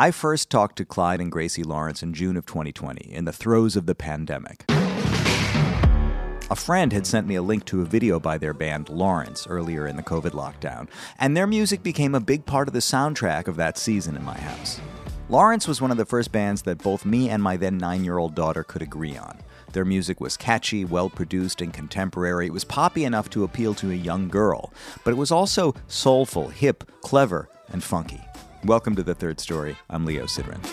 I first talked to Clyde and Gracie Lawrence in June of 2020, in the throes of the pandemic. A friend had sent me a link to a video by their band Lawrence earlier in the COVID lockdown, and their music became a big part of the soundtrack of that season in my house. Lawrence was one of the first bands that both me and my then nine year old daughter could agree on. Their music was catchy, well produced, and contemporary. It was poppy enough to appeal to a young girl, but it was also soulful, hip, clever, and funky. Welcome to the third story. I'm Leo Sidran.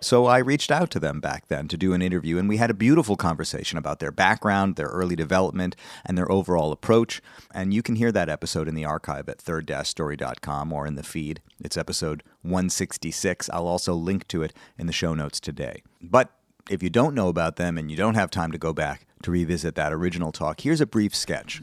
So I reached out to them back then to do an interview, and we had a beautiful conversation about their background, their early development, and their overall approach. And you can hear that episode in the archive at third-story.com or in the feed. It's episode 166. I'll also link to it in the show notes today. But if you don't know about them and you don't have time to go back to revisit that original talk, here's a brief sketch.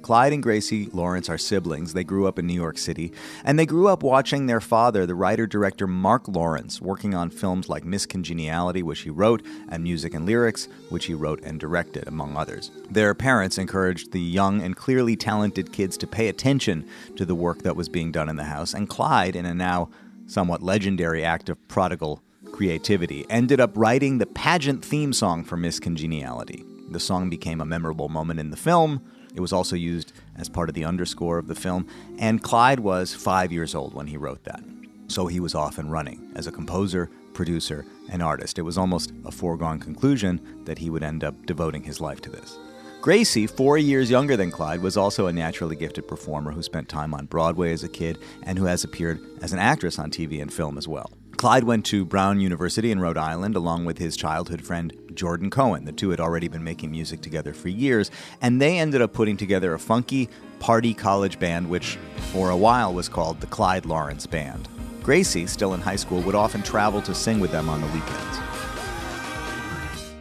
Clyde and Gracie Lawrence are siblings. They grew up in New York City, and they grew up watching their father, the writer director Marc Lawrence, working on films like Miss Congeniality, which he wrote, and Music and Lyrics, which he wrote and directed, among others. Their parents encouraged the young and clearly talented kids to pay attention to the work that was being done in the house, and Clyde, in a now somewhat legendary act of prodigal creativity, ended up writing the pageant theme song for Miss Congeniality. The song became a memorable moment in the film it was also used as part of the underscore of the film, and Clyde was five years old when he wrote that. So he was off and running as a composer, producer, and artist. It was almost a foregone conclusion that he would end up devoting his life to this. Gracie, four years younger than Clyde, was also a naturally gifted performer who spent time on Broadway as a kid and who has appeared as an actress on TV and film as well. Clyde went to Brown University in Rhode Island along with his childhood friend Jordan Cohen. The two had already been making music together for years, and they ended up putting together a funky party college band, which for a while was called the Clyde Lawrence Band. Gracie, still in high school, would often travel to sing with them on the weekends.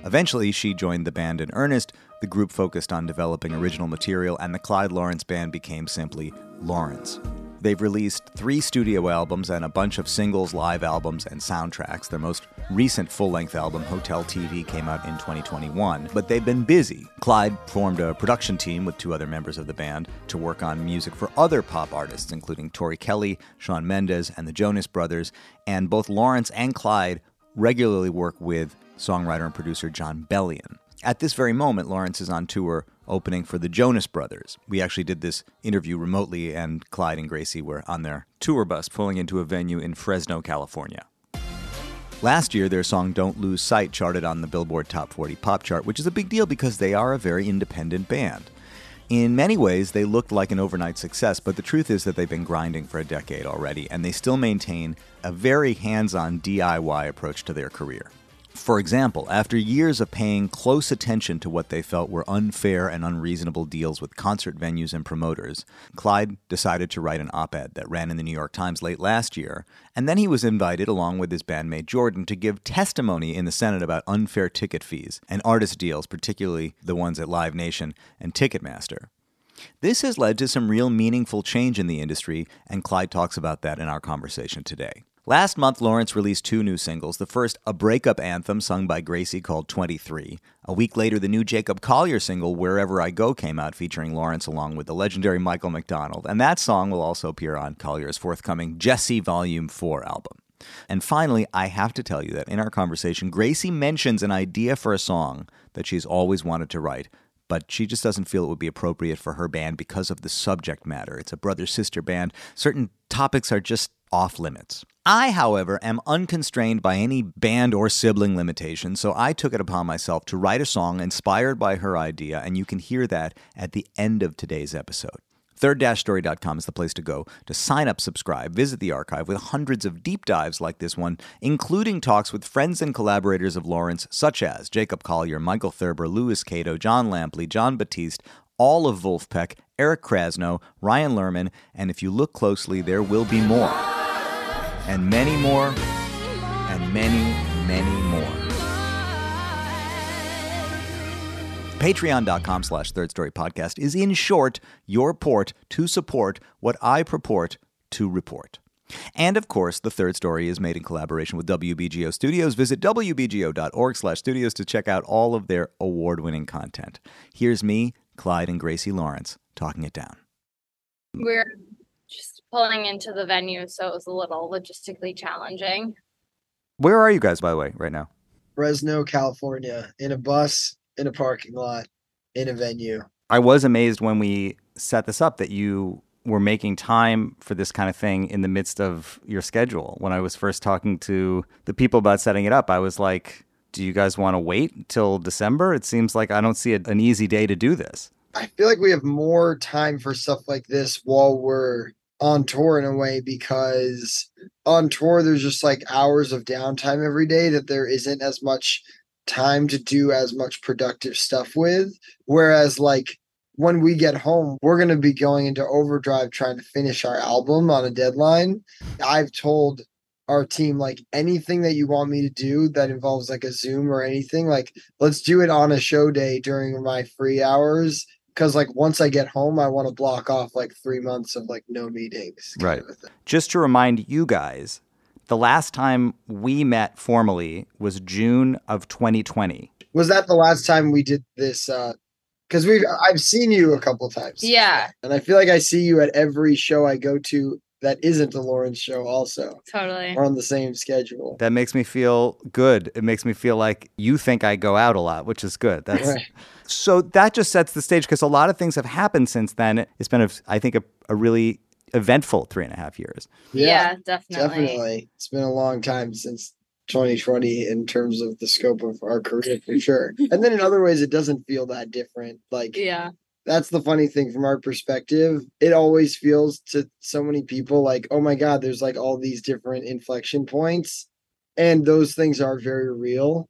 Eventually, she joined the band in earnest. The group focused on developing original material, and the Clyde Lawrence Band became simply Lawrence. They've released three studio albums and a bunch of singles, live albums, and soundtracks. Their most recent full length album, Hotel TV, came out in 2021. But they've been busy. Clyde formed a production team with two other members of the band to work on music for other pop artists, including Tori Kelly, Shawn Mendes, and the Jonas Brothers. And both Lawrence and Clyde regularly work with songwriter and producer Jon Bellion. At this very moment, Lawrence is on tour opening for the Jonas Brothers. We actually did this interview remotely, and Clyde and Gracie were on their tour bus pulling into a venue in Fresno, California. Last year, their song Don't Lose Sight charted on the Billboard Top 40 Pop Chart, which is a big deal because they are a very independent band. In many ways, they looked like an overnight success, but the truth is that they've been grinding for a decade already, and they still maintain a very hands on DIY approach to their career. For example, after years of paying close attention to what they felt were unfair and unreasonable deals with concert venues and promoters, Clyde decided to write an op ed that ran in the New York Times late last year, and then he was invited, along with his bandmate Jordan, to give testimony in the Senate about unfair ticket fees and artist deals, particularly the ones at Live Nation and Ticketmaster. This has led to some real meaningful change in the industry, and Clyde talks about that in our conversation today. Last month, Lawrence released two new singles. The first, a breakup anthem sung by Gracie called 23. A week later, the new Jacob Collier single, Wherever I Go, came out featuring Lawrence along with the legendary Michael McDonald. And that song will also appear on Collier's forthcoming Djesse Volume 4 album. And finally, I have to tell you that in our conversation, Gracie mentions an idea for a song that she's always wanted to write, but she just doesn't feel it would be appropriate for her band because of the subject matter. It's a brother sister band. Certain topics are just off limits. I, however, am unconstrained by any band or sibling limitations, so I took it upon myself to write a song inspired by her idea, and you can hear that at the end of today's episode. Third-story.com is the place to go to sign up, subscribe, visit the archive with hundreds of deep dives like this one, including talks with friends and collaborators of Lawrence, such as Jacob Collier, Michael Thurber, Louis Cato, Jon Lampley, Jon Batiste, all of Vulfpeck, Eric Krasno, Ryan Lerman, and if you look closely, there will be more and many more, and many, many more. Patreon.com slash Third Story Podcast is, in short, your port to support what I purport to report. And of course, the third story is made in collaboration with WBGO Studios. Visit WBGO.org slash studios to check out all of their award winning content. Here's me Clyde and Gracie Lawrence talking it down. We're pulling into the venue, so it was a little logistically challenging. Where are you guys, by the way, right now? Fresno, California, in a bus, in a parking lot, in a venue. I was amazed when we set this up that you were making time for this kind of thing in the midst of your schedule. When I was first talking to the people about setting it up, I was like, do you guys want to wait till December? It seems like I don't see a, an easy day to do this. I feel like we have more time for stuff like this while we're on tour in a way because on tour there's just like hours of downtime every day that there isn't as much time to do as much productive stuff with. Whereas like when we get home we're going to be going into overdrive trying to finish our album on a deadline. I've told our team like anything that you want me to do that involves like a zoom or anything like let's do it on a show day during my free hours because like once I get home, I want to block off like three months of like no meetings. Right. Just to remind you guys, the last time we met formally was June of 2020. Was that the last time we did this? uh Because we've I've seen you a couple times. Yeah. And I feel like I see you at every show I go to that isn't a Lawrence show also. Totally. We're on the same schedule. That makes me feel good. It makes me feel like you think I go out a lot, which is good. That's Right. so that just sets the stage because a lot of things have happened since then. It's been, a, I think, a, a really eventful three and a half years. Yeah, definitely. definitely. It's been a long time since 2020 in terms of the scope of our career for sure. and then in other ways, it doesn't feel that different. Like Yeah. That's the funny thing from our perspective. It always feels to so many people like, oh my God, there's like all these different inflection points. And those things are very real.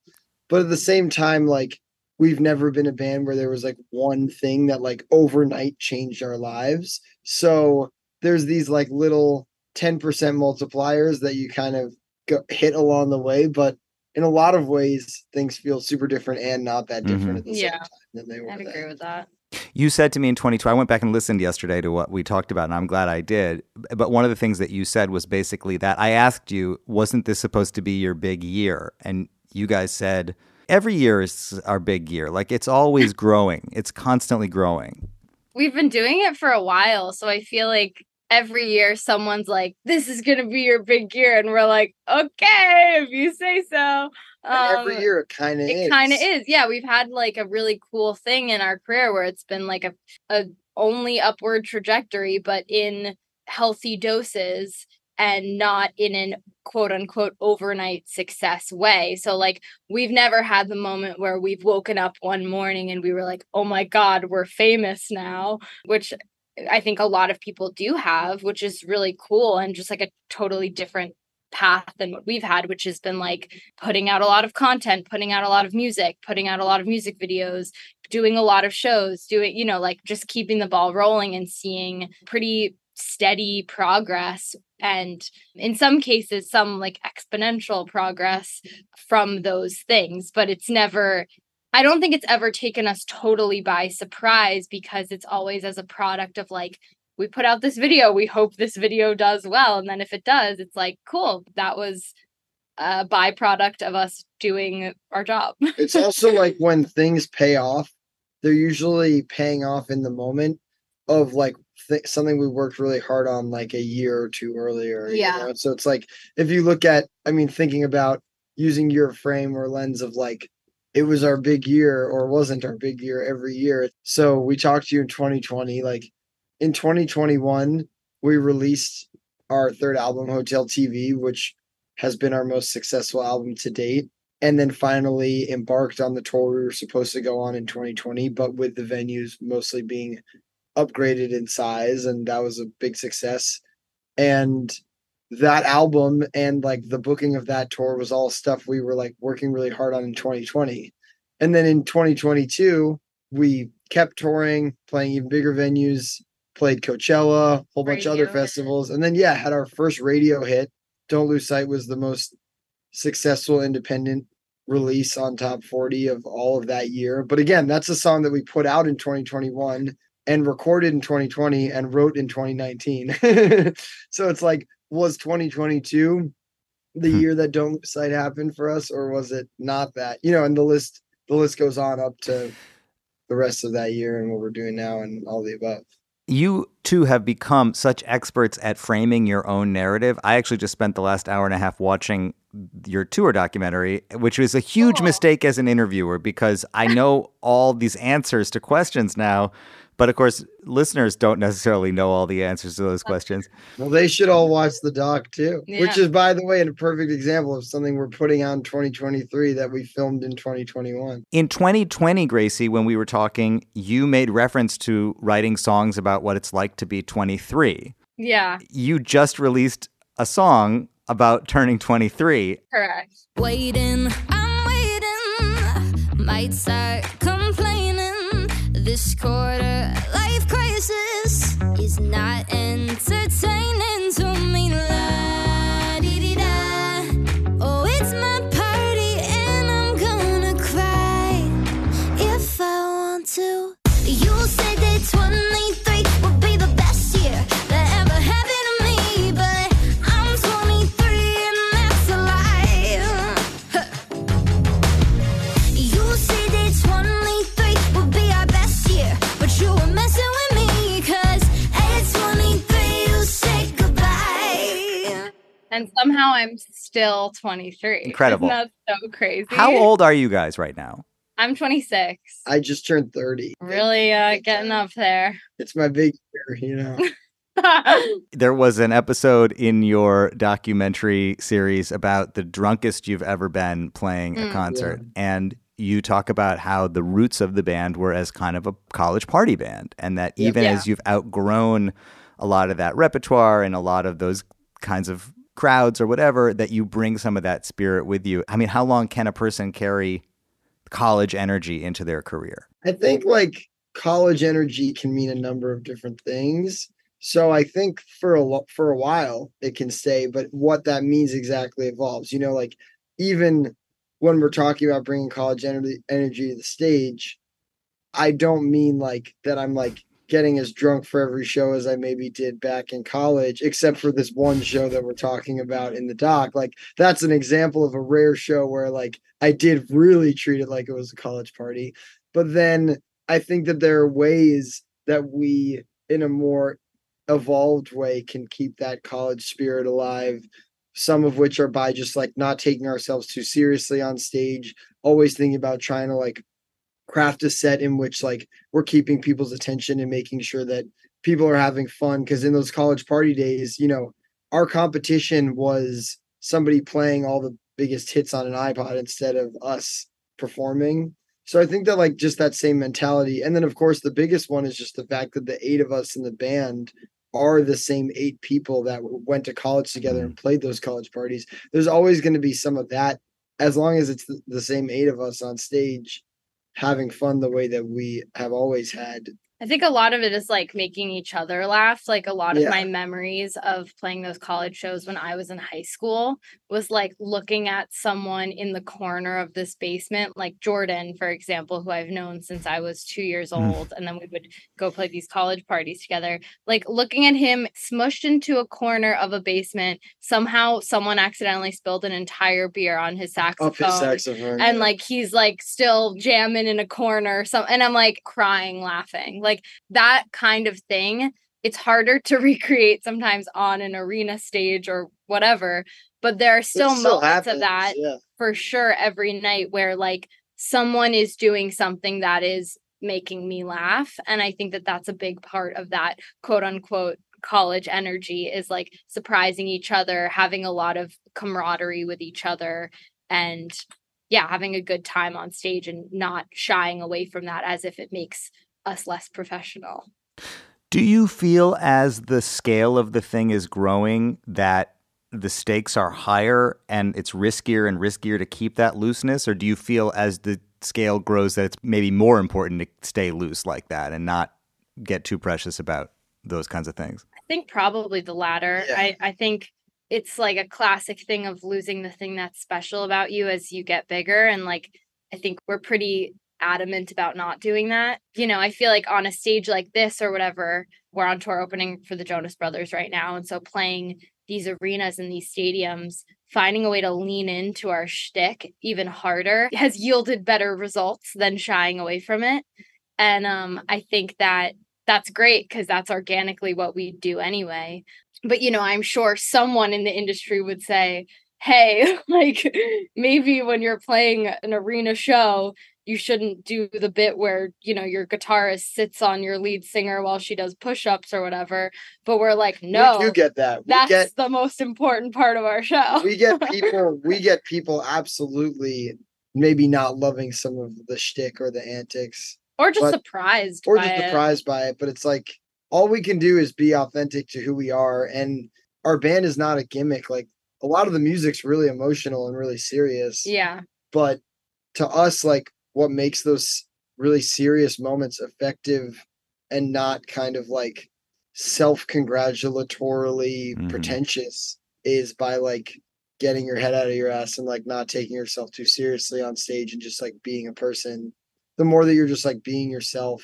But at the same time, like we've never been a band where there was like one thing that like overnight changed our lives. So there's these like little 10% multipliers that you kind of go, hit along the way. But in a lot of ways, things feel super different and not that different mm-hmm. at the same Yeah. time than they were. I'd then. agree with that. You said to me in 22, I went back and listened yesterday to what we talked about, and I'm glad I did. But one of the things that you said was basically that I asked you, wasn't this supposed to be your big year? And you guys said, every year is our big year. Like it's always growing, it's constantly growing. We've been doing it for a while, so I feel like every year someone's like, "This is gonna be your big year," and we're like, "Okay, if you say so." And every Um, year it kind of is. it kind of is yeah we've had like a really cool thing in our career where it's been like a, a only upward trajectory but in healthy doses and not in an quote unquote overnight success way so like we've never had the moment where we've woken up one morning and we were like oh my god we're famous now which i think a lot of people do have which is really cool and just like a totally different path than what we've had which has been like putting out a lot of content, putting out a lot of music, putting out a lot of music videos, doing a lot of shows, doing, you know, like just keeping the ball rolling and seeing pretty steady progress. And in some cases, some like exponential progress from those things. But it's never, I don't think it's ever taken us totally by surprise because it's always as a product of like, we put out this video, we hope this video does well. And then if it does, it's like, cool, that was a byproduct of us doing our job. it's also like when things pay off, they're usually paying off in the moment of like th- something we worked really hard on like a year or two earlier. you Yeah. know? So it's like if you look at, I mean, thinking about using your frame or lens of like, it was our big year or wasn't our big year every year. So we talked to you in 2020. Like in 2021, we released our third album, Hotel TV, which has been our most successful album to date and then finally embarked on the tour we were supposed to go on in 2020 but with the venues mostly being upgraded in size and that was a big success and that album and like the booking of that tour was all stuff we were like working really hard on in 2020 and then in 2022 we kept touring playing even bigger venues played coachella a whole bunch of other festivals and then yeah had our first radio hit don't lose sight was the most successful independent release on top 40 of all of that year. But again, that's a song that we put out in 2021 and recorded in 2020 and wrote in 2019. so it's like, was 2022 the Hmm. year that Don't Lose Sight happened for us, or was it not that? You know, and the list the list goes on up to the rest of that year and what we're doing now and all the above. You two have become such experts at framing your own narrative. I actually just spent the last hour and a half watching your tour documentary, which was a huge mistake as an interviewer because I know all these answers to questions now. But of course, listeners don't necessarily know all the answers to those questions. Well, they should all watch the doc too, which is, by the way, a perfect example of something we're putting out in 2023 that we filmed in 2021. In 2020, Gracie, when we were talking, you made reference to writing songs about what it's like to be 23. Yeah, You just released a song about turning 23. correct. Waiting, I'm waiting. Might start complaining. This quarter life crisis is not entertaining to me. La dee dee da. Oh, it's my party and I'm gonna cry if I want to. And somehow I'm still 23. Incredible. Isn't that so crazy? How old are you guys right now? I'm 26. I just turned 30. really uh, getting up there. It's my big year, you know. There was an episode in your documentary series about the drunkest you've ever been playing a Mm. concert. And you talk about how the roots of the band were as kind of a college party band. And that even Yeah. as you've outgrown a lot of that repertoire and a lot of those kinds of crowds or whatever, that you bring some of that spirit with you. I mean, how long can a person carry college energy into their career? I think like college energy can mean a number of different things. So I think for a lo- for a while it can stay, but what that means exactly evolves. You know, like even when we're talking about bringing college energy energy to the stage, I don't mean like that I'm like getting as drunk for every show as I maybe did back in college, except for this one show that we're talking about in the doc. Like that's an example of a rare show where like I did really treat it like it was a college party. But then I think that there are ways that we, in a more evolved way, can keep that college spirit alive. Some of which are by just like not taking ourselves too seriously on stage, always thinking about trying to like craft a set in which like we're keeping people's attention and making sure that people are having fun. Because in those college party days, you know, our competition was somebody playing all the biggest hits on an iPod instead of us performing. So I think that like just that same mentality. And then of course the biggest one is just the fact that the eight of us in the band are the same eight people that went to college together and mm. played those college parties. There's always going to be some of that as long as it's the, the same eight of us on stage having fun the way that we have always had. I think a lot of it is like making each other laugh. Like a lot of Yeah. my memories of playing those college shows when I was in high school was like looking at someone in the corner of this basement, like Jordan, for example, who I've known since I was two years Mm. old. And then we would go play these college parties together. Like looking at him smushed into a corner of a basement. Somehow someone accidentally spilled an entire beer on his saxophone Up his saxophone. and yeah. like he's like still jamming in a corner some and i'm like crying laughing like that kind of thing it's harder to recreate sometimes on an arena stage or whatever but there are It still, moments happens, of that Yeah. for sure every night where like someone is doing something that is making me laugh and i think that that's a big part of that quote unquote college energy is like surprising each other having a lot of camaraderie with each other and yeah having a good time on stage and not shying away from that as if it makes us less professional Do you feel as the scale of the thing is growing that the stakes are higher and it's riskier and riskier to keep that looseness? Or do you feel as the scale grows that it's maybe more important to stay loose like that and not get too precious about those kinds of things? I think probably the latter. Yeah. I, I think it's like a classic thing of losing the thing that's special about you as you get bigger. And like, I think we're pretty adamant about not doing that. You know, I feel like on a stage like this or whatever, we're on tour opening for the Jonas Brothers right now. And so playing these arenas and these stadiums, finding a way to lean into our shtick even harder has yielded better results than shying away from it. And um, I think that that's great because that's organically what we do anyway. But, you know, I'm sure someone in the industry would say, hey, like maybe when you're playing an arena show, you shouldn't do the bit where you know your guitarist sits on your lead singer while she does push-ups or whatever but we're like no you get that. We that's get, the most important part of our show. We get people we get people absolutely maybe not loving some of the shtick or the antics or just but- surprised or just it. surprised by it but it's like all we can do is be authentic to who we are and our band is not a gimmick like a lot of the music's really emotional and really serious. Yeah. But to us like what makes those really serious moments effective and not kind of like self-congratulatorily Mhm. pretentious is by like getting your head out of your ass and like not taking yourself too seriously on stage and just like being a person the more that you're just like being yourself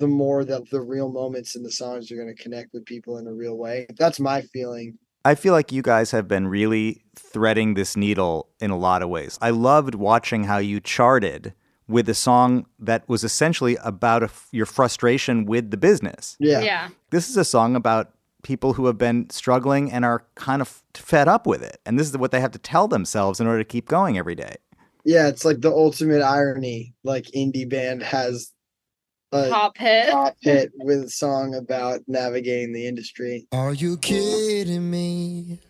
the more that the real moments in the songs are going to connect with people in a real way that's my feeling I feel like you guys have been really threading this needle in a lot of ways. I loved watching how you charted with a song that was essentially about a f your frustration with the business. yeah yeah This is a song about people who have been struggling and are kind of fed up with it. And this is what they have to tell themselves in order to keep going every day. yeah it's like the ultimate irony like indie band has a pop hit pop hit with a song about navigating the industry. Are you kidding me?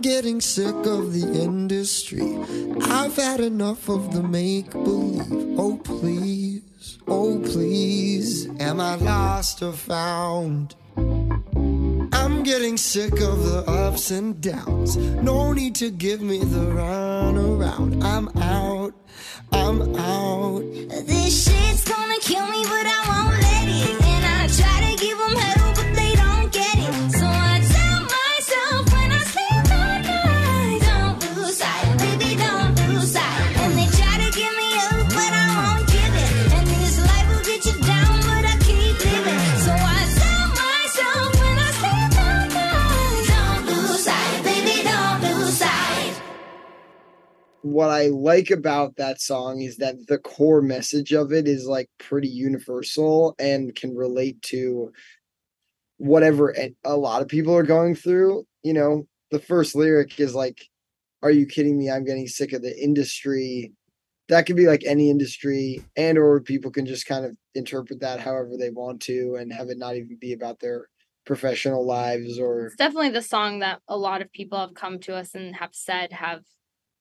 I'm getting sick of the industry. I've had enough of the make believe. Oh, please, oh, please. Am I lost or found? I'm getting sick of the ups and downs. No need to give me the runaround. I'm out, I'm out. This shit's gonna kill me, but I won't What I like about that song is that the core message of it is like pretty universal and can relate to whatever a lot of people are going through. You know, the first lyric is like, Are you kidding me? I'm getting sick of the industry. That could be like any industry, and or people can just kind of interpret that however they want to and have it not even be about their professional lives or it's definitely the song that a lot of people have come to us and have said have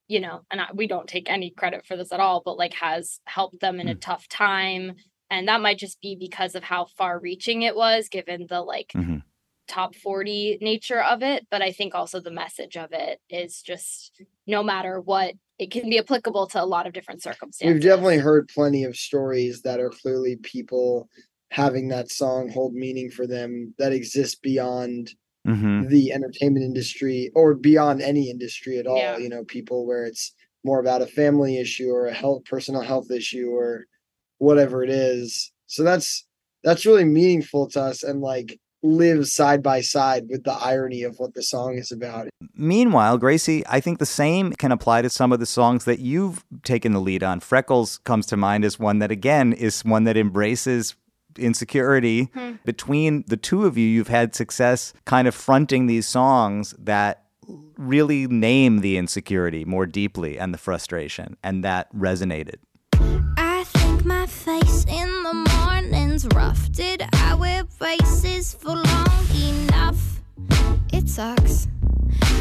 you know and I, we don't take any credit for this at all but like has helped them in a tough time. And that might just be because of how far reaching it was given the like Mhm. top 40 nature of it. But i think also the message of it is just no matter what it can be applicable to a lot of different circumstances. We've definitely heard plenty of stories that are clearly people having that song hold meaning for them that exists beyond hmm the entertainment industry or beyond any industry at all. Yeah. You know, people where it's more about a family issue or a health personal health issue or whatever it is. So that's that's really meaningful to us and like lives side by side with the irony of what the song is about. Meanwhile, Gracie, I think the same can apply to some of the songs that you've taken the lead on. Freckles comes to mind as one that, again, is one that embraces insecurity. Hmm. Between the two of you, you've had success kind of fronting these songs that really name the insecurity more deeply and the frustration, and that resonated. I think my face in the morning's rough. Did I wear braces for long enough? It sucks.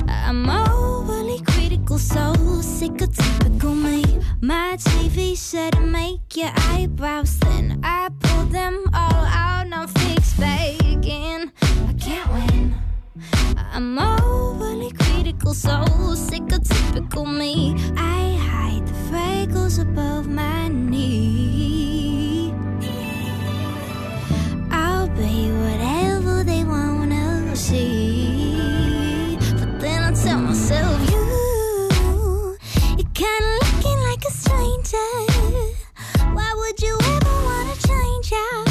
I'm overly critical, so sick of typical me. My TV said make your eyebrows thin. I pulled them all out, now fix begging. I can't win. I'm overly critical, so sick of typical me. I hide the freckles above my knee. I'll be whatever they wanna see. But then I tell myself, Why would you ever wanna change it?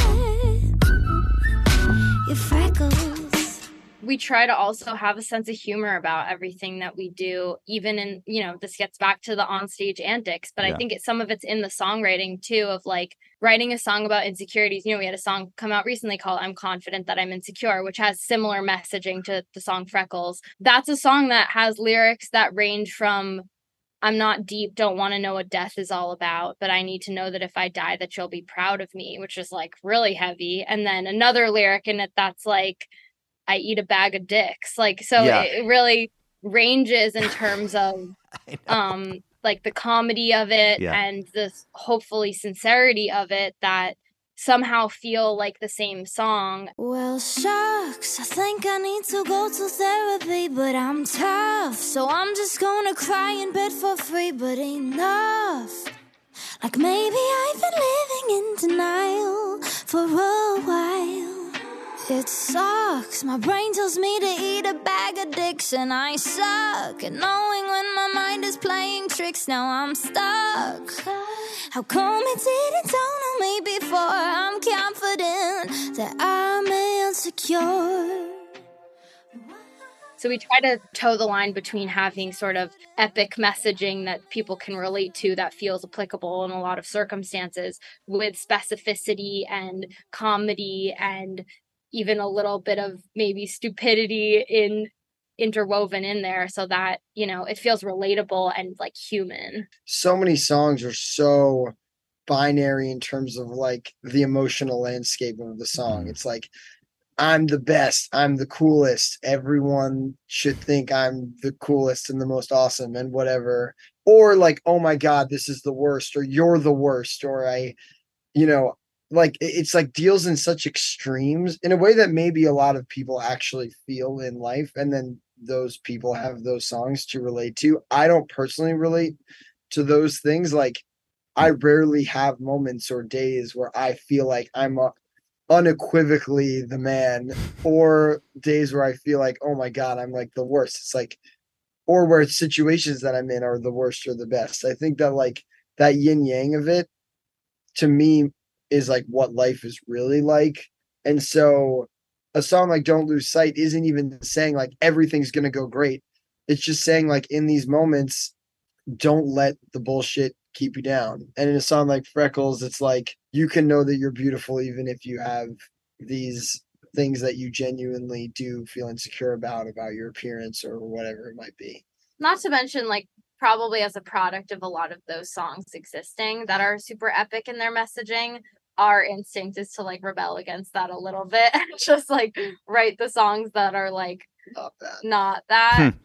Your freckles. We try to also have a sense of humor about everything that we do, even in, you know, this gets back to the onstage antics, but yeah. I think it's some of it's in the songwriting too, of like writing a song about insecurities. You know, we had a song come out recently called I'm Confident That I'm Insecure, which has similar messaging to the song Freckles. That's a song that has lyrics that range from I'm not deep, don't want to know what death is all about, but I need to know that if I die that you'll be proud of me, which is like really heavy. And then another lyric in it that's like I eat a bag of dicks. Like so Yeah. it, it really ranges in terms of um like the comedy of it Yeah. and the hopefully sincerity of it that somehow feel like the same song Well, shucks, I think I need to go to therapy, but I'm tough. So I'm just gonna cry in bed for free, but enough. Like maybe I've been living in denial for a while. It sucks. My brain tells me to eat a bag of dicks, and I suck at knowing when my mind is playing tricks. Now I'm stuck. How come it didn't dawn me before? I'm confident that I'm insecure. So we try to toe the line between having sort of epic messaging that people can relate to that feels applicable in a lot of circumstances with specificity and comedy and even a little bit of maybe stupidity in interwoven in there so that, you know, it feels relatable and like human. so many songs are so binary in terms of like the emotional landscape of the song. Mhm. It's like I'm the best, I'm the coolest. Everyone should think I'm the coolest and the most awesome and whatever. Or like, oh my god, this is the worst or you're the worst or I you know, like it's like deals in such extremes in a way that maybe a lot of people actually feel in life and then those people have those songs to relate to. I don't personally relate to those things like i rarely have moments or days where i feel like i'm uh, unequivocally the man or days where i feel like oh my god i'm like the worst. It's like or where situations that i'm in are the worst or the best. I think that like that yin yang of it to me is like what life is really like. And so a song like don't lose sight isn't even saying like everything's going to go great. It's just saying like in these moments don't let the bullshit keep you down. And in a song like Freckles, it's like you can know that you're beautiful even if you have these things that you genuinely do feel insecure about about your appearance or whatever it might be. Not to mention like probably as a product of a lot of those songs existing that are super epic in their messaging our instinct is to like rebel against that a little bit and just like write the songs that are like Not bad. not that. Hmm.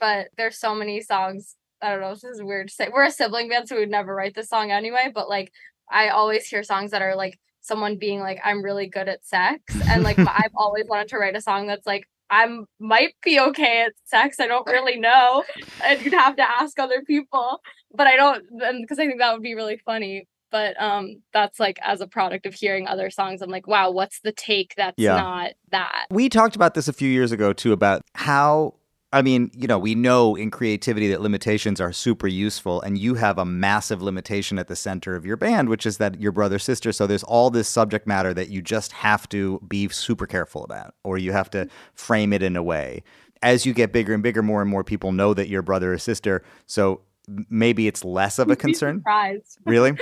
But there's so many songs. I don't know. This is weird to say. We're a sibling band, so we'd never write this song anyway. But like, I always hear songs that are like someone being like, "I'm really good at sex," and like I've always wanted to write a song that's like, "I'm might be okay at sex. I don't really know," and you'd have to ask other people. But I don't, because I think that would be really funny. But um, that's like as a product of hearing other songs, I'm like, wow, what's the take that's Yeah. not that? We talked about this a few years ago too about how I mean, you know, we know in creativity that limitations are super useful and you have a massive limitation at the center of your band, which is that your brother sister. So there's all this subject matter that you just have to be super careful about or you have to frame it in a way. As you get bigger and bigger, more and more people know that you're brother or sister. So maybe it's less of a concern. surprised. Really?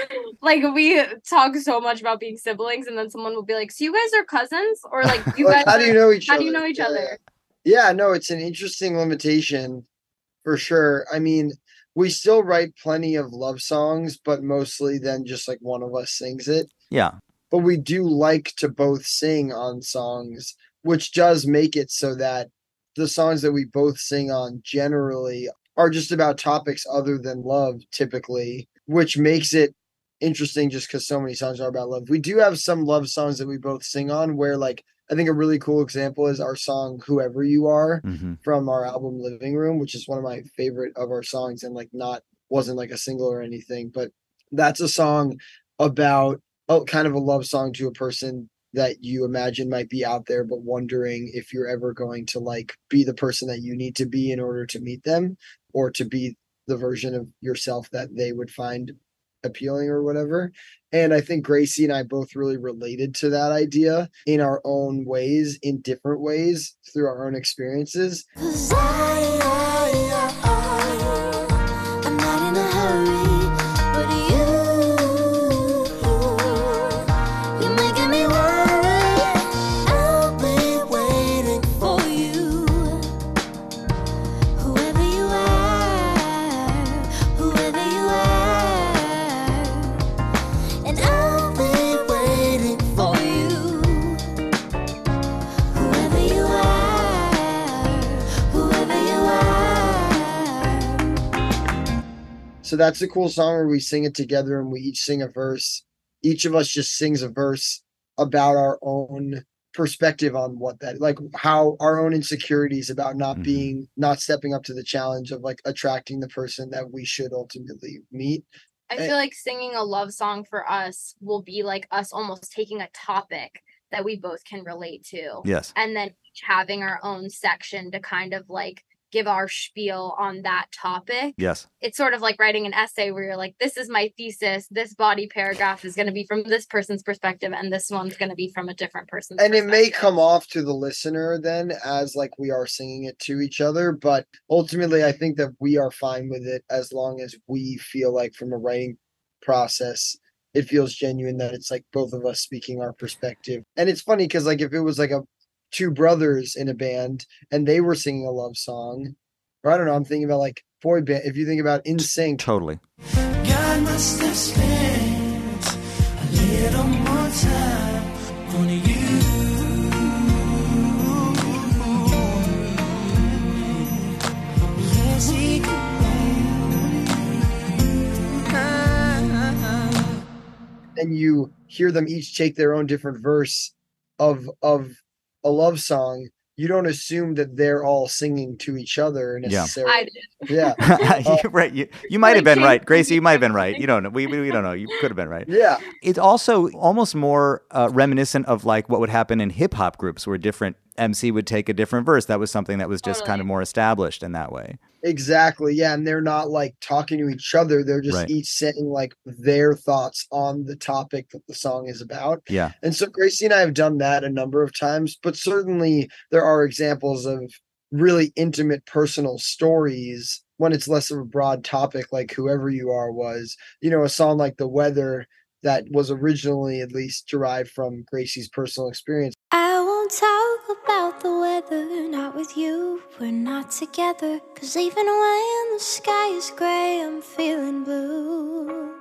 like we talk so much about being siblings and then someone will be like so you guys are cousins or like you Like, guys how do you know each how other? do you know each Yeah, other Yeah, no, it's an interesting limitation for sure. I mean, we still write plenty of love songs, but mostly then just like one of us sings it. Yeah. But we do like to both sing on songs, which does make it so that the songs that we both sing on generally are just about topics other than love, typically, which makes it interesting just because so many songs are about love. We do have some love songs that we both sing on where, like, I think a really cool example is our song Whoever You Are hmm from our album Living Room, which is one of my favorite of our songs and like not wasn't like a single or anything, but that's a song about oh kind of a love song to a person that you imagine might be out there but wondering if you're ever going to like be the person that you need to be in order to meet them or to be the version of yourself that they would find appealing or whatever. And I think Gracie and I both really related to that idea in our own ways, in different ways through our own experiences. So that's a cool song where we sing it together and we each sing a verse. Each of us just sings a verse about our own perspective on what that like how our own insecurities about not Mhm. being not stepping up to the challenge of like attracting the person that we should ultimately meet. I Eh. feel like singing a love song for us will be like us almost taking a topic that we both can relate to Yes. and then each having our own section to kind of like give our spiel on that topic. Yes. It's sort of like writing an essay where you're like, this is my thesis. This body paragraph is going to be from this person's perspective, and this one's going to be from a different person's and it may come off to the listener then as like we are singing it to each other but ultimately i think that we are fine with it as long as we feel like from a writing process it feels genuine that it's like both of us speaking our perspective and it's funny because like if it was like a two brothers in a band and they were singing a love song or i don't know i'm thinking about like boy band if you think about NSYNC Totally. God must have spent a little more time on you. Yes, he and you hear them each take their own different verse of of a love song you don't assume that they're all singing to each other Yeah. necessarily I did. yeah You're right. You, you might have been right, Gracie. You might have been right. You don't know. We, we, we don't know. You could have been right. yeah It's also almost more uh, reminiscent of like what would happen in hip hop groups where different MC would take a different verse. That was something that was just kind of more established in that way. Exactly yeah and they're not like talking to each other they're just Right. each saying like their thoughts on the topic that the song is about Yeah. and so gracie and i have done that a number of times but certainly there are examples of really intimate personal stories when it's less of a broad topic like whoever you are was you know a song like the weather that was originally at least derived from gracie's personal experience I won't talk about the weather, not with you, we're not together. Cause even when the sky is grey, I'm feeling blue.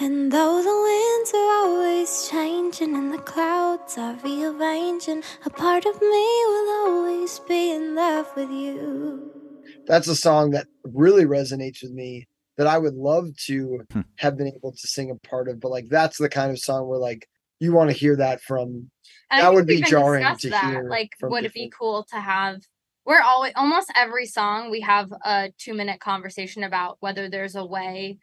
And though the winds are always changing and the clouds are rearranging, a part of me will always be in love with you. that's a song that really resonates with me that I would love to Hmm. have been able to sing a part of. But like that's the kind of song where like you want to hear that from And That would be jarring discuss to that. hear Like, from would it be cool to have? We're always almost every song we have a two minute conversation about whether there's a way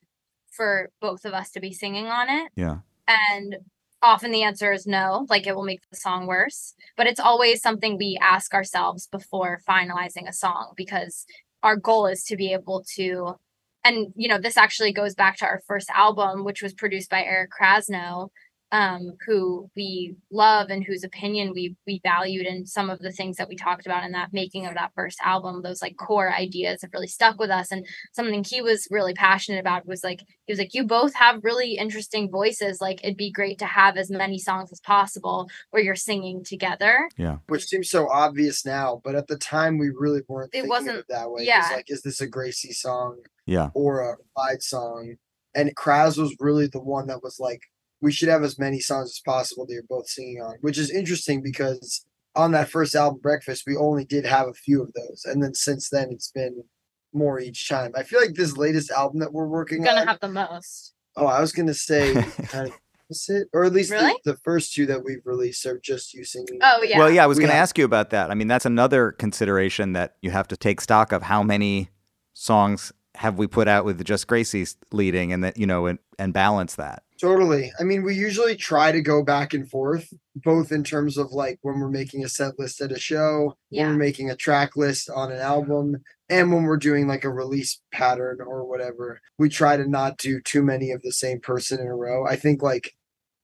for both of us to be singing on it, Yeah. and often the answer is no. Like, it will make the song worse. But it's always something we ask ourselves before finalizing a song because our goal is to be able to. And you know, this actually goes back to our first album, which was produced by Eric Krasno um, who we love and whose opinion we we valued and some of the things that we talked about in that making of that first album those like core ideas have really stuck with us and something he was really passionate about was like he was like you both have really interesting voices like it'd be great to have as many songs as possible where you're singing together yeah which seems so obvious now, but at the time we really weren't It thinking wasn't- it that way. Yeah. like, is this a Gracie song Yeah. or a Clyde song? And Kraz was really the one that was like, we should have as many songs as possible that you're both singing on, which is interesting because on that first album, Breakfast, we only did have a few of those. And then since then, it's been more each time. I feel like this latest album that we're working gonna on. have the most oh, I was going to say, kind of, is it? Or at least the- Really? the, first two that we've released are just you singing. oh yeah Well, yeah, I was We going to have- ask you about that. I mean, that's another consideration that you have to take stock of how many songs have we put out with just Gracie's leading and that, you know, and, and balance that. Totally. I mean, we usually try to go back and forth, both in terms of like when we're making a set list at a show, when we're making a track list on an album, and when we're doing like a release pattern or whatever. We try to not do too many of the same person in a row. I think like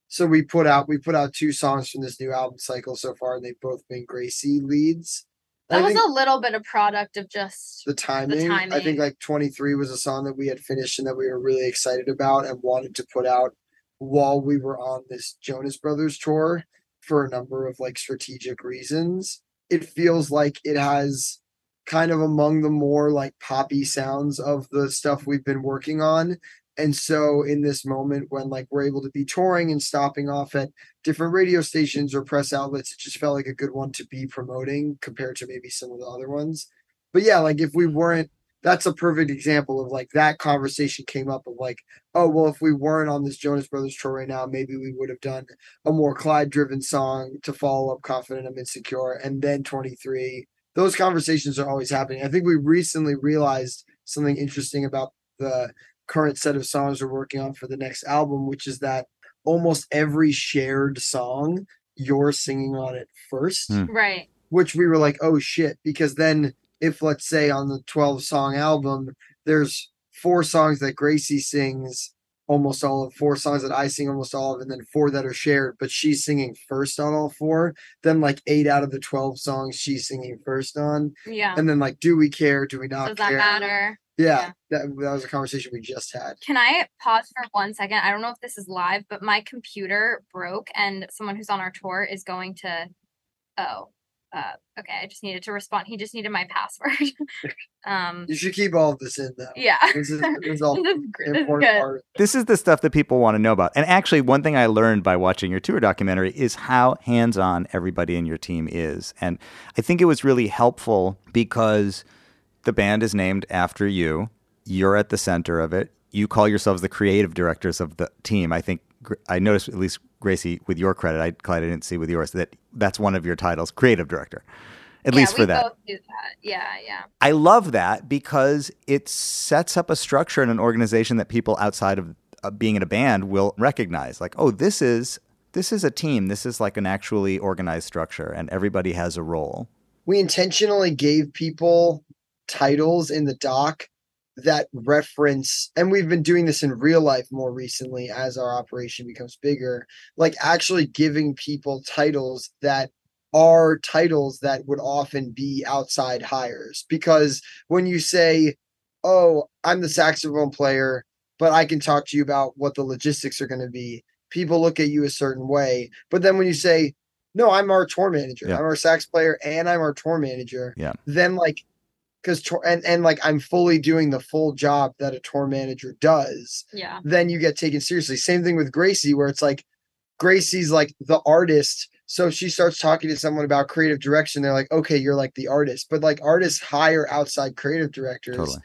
so we put out we put out two songs from this new album cycle so far, and they've both been Gracie leads. That I was a little bit of product of just the timing. I timing. think like 23 was a song that we had finished and that we were really excited about and wanted to put out while we were on this Jonas Brothers tour for a number of like strategic reasons. It feels like it has kind of among the more like poppy sounds of the stuff we've been working on. And so in this moment when like we're able to be touring and stopping off at different radio stations or press outlets, it just felt like a good one to be promoting compared to maybe some of the other ones. But yeah, like if we weren't that's a perfect example of like that conversation came up of like, oh well, if we weren't on this Jonas Brothers tour right now, maybe we would have done a more Clyde driven song to follow up Confident I'm Insecure and then 23. Those conversations are always happening. I think we recently realized something interesting about the current set of songs we're working on for the next album, which is that almost every shared song you're singing on it first Hmm. right. which we were like, oh shit, because then if let's say on the 12 song album, there's four songs that Gracie sings almost all of four songs that I sing almost all of, and then four that are shared, but she's singing first on all four, then like eight out of the 12 songs she's singing first on. Yeah. And then like, do we care? Do we not Does that matter? Yeah, Yeah. That, that was a conversation we just had. Can I pause for one second? I don't know if this is live, but my computer broke and someone who's on our tour is going to oh. Uh, okay, I just needed to respond. He just needed my password. um You should keep all of this in though. yeah. This is, this is all This is gr- this is important part. This is the stuff that people want to know about. And actually, one thing I learned by watching your tour documentary is how hands on everybody in your team is. And I think it was really helpful because the band is named after you. You're at the center of it. You call yourselves the creative directors of the team. I think I noticed, at least Gracie, with your credit, I, Clyde, I didn't see with yours, that that's one of your titles, creative director, at yeah, least we for that. both do that. Yeah, yeah. I love that because it sets up a structure in an organization that people outside of uh, being in a band will recognize. Like, oh, this is this is a team. This is like an actually organized structure, and everybody has a role. we intentionally gave people titles in the doc that reference and we've been doing this in real life more recently as our operation becomes bigger like actually giving people titles that are titles that would often be outside hires because when you say oh i'm the saxophone player but i can talk to you about what the logistics are going to be people look at you a certain way but then when you say no i'm our tour manager Yeah. i'm our sax player and i'm our tour manager Yeah. then like because tour and, and like i'm fully doing the full job that a tour manager does Yeah. then you get taken seriously same thing with gracie where it's like gracie's like the artist so if she starts talking to someone about creative direction they're like okay you're like the artist but like artists hire outside creative directors Totally.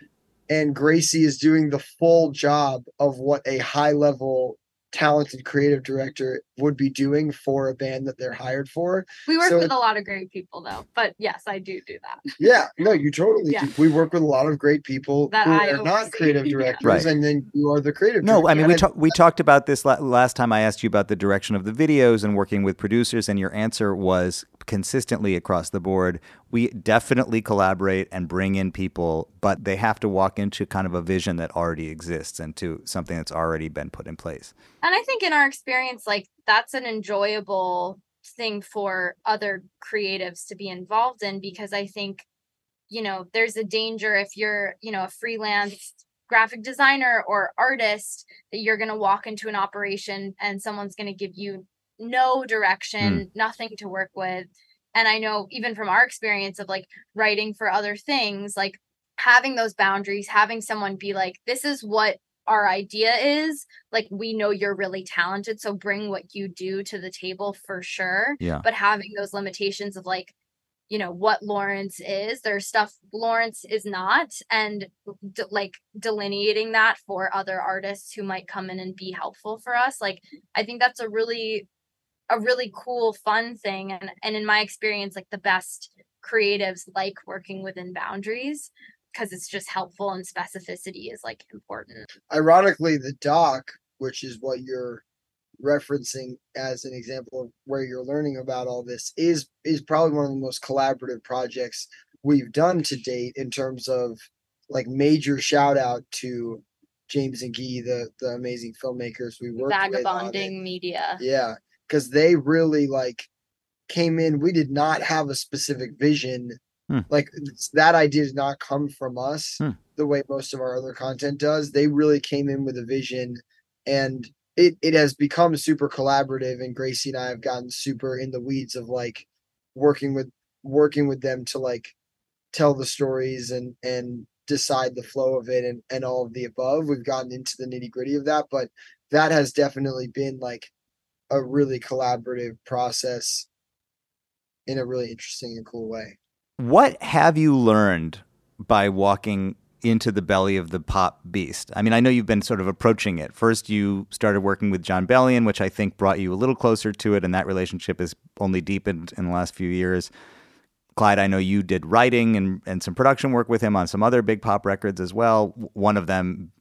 and Gracie is doing the full job of what a high level talented creative director would be doing for a band that they're hired for. We work So with a lot of great people though. But yes, I do do that. Yeah, no, you totally Yeah. do. We work with a lot of great people That who I are not oversee. creative Yeah. directors, Right. and then you are the creative. No, I director. mean we And talked we talked about this la- last time. I asked you about the direction of the videos and working with producers, and your answer was consistently across the board. We definitely collaborate and bring in people, but they have to walk into kind of a vision that already exists and to something that's already been put in place. And I think in our experience, like that's an enjoyable thing for other creatives to be involved in because I think, you know, there's a danger if you're, you know, a freelance graphic designer or artist that you're going to walk into an operation and someone's going to give you no hmm. direction, nothing to work with. And I know even from our experience of like writing for other things, like having those boundaries, having someone be like, this is what our idea is like we know you're really talented so bring what you do to the table for sure Yeah. but having those limitations of like you know what lawrence is there's stuff lawrence is not and d- like delineating that for other artists who might come in and be helpful for us like i think that's a really a really cool fun thing and and in my experience like the best creatives like working within boundaries because it's just helpful and specificity is like important ironically, the doc which is what you're referencing as an example of where you're learning about all this, is is probably one of the most collaborative projects we've done to date in terms of like major shout out to James and Guy, the the amazing filmmakers we worked with. Vagabonding media. Yeah, because they really like came in. We did not have a specific vision. Hmm. Like that idea did not come from us Hmm. the way most of our other content does. They really came in with a vision, and it it has become super collaborative. And Gracie and I have gotten super in the weeds of like working with working with them to like tell the stories and and decide the flow of it and and all of the above. We've gotten into the nitty gritty of that, but that has definitely been like a really collaborative process in a really interesting and cool way. What have you learned by walking into the belly of the pop beast? I mean, I know you've been sort of approaching it. First, you started working with Jon Bellion, which I think brought you a little closer to it, and that relationship has only deepened in the last few years. Clyde, I know you did writing and, and some production work with him on some other big pop records as well, one of them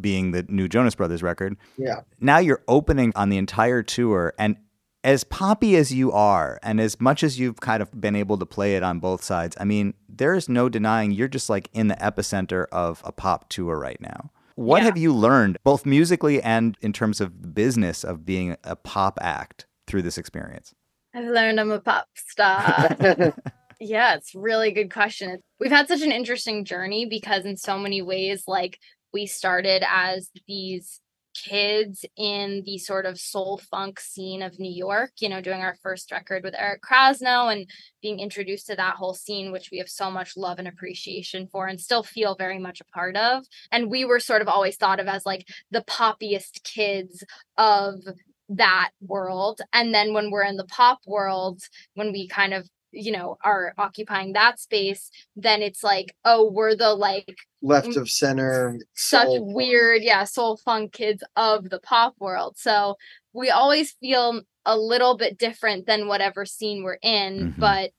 being the new Jonas Brothers record. Yeah. Now you're opening on the entire tour, and as poppy as you are, and as much as you've kind of been able to play it on both sides, I mean, there is no denying you're just like in the epicenter of a pop tour right now. What Yeah. have you learned, both musically and in terms of the business of being a pop act through this experience? I've learned I'm a pop star. Yeah, it's a really good question. We've had such an interesting journey because in so many ways, like we started as these kids in the sort of soul funk scene of New York, you know, doing our first record with Eric Krasno and being introduced to that whole scene, which we have so much love and appreciation for and still feel very much a part of. And we were sort of always thought of as like the poppiest kids of that world. And then when we're in the pop world, when we kind of you know are occupying that space then it's like oh we're the like Left of center. such soul funk. weird yeah soul funk kids of the pop world so we always feel a little bit different than whatever scene we're in Mhm. but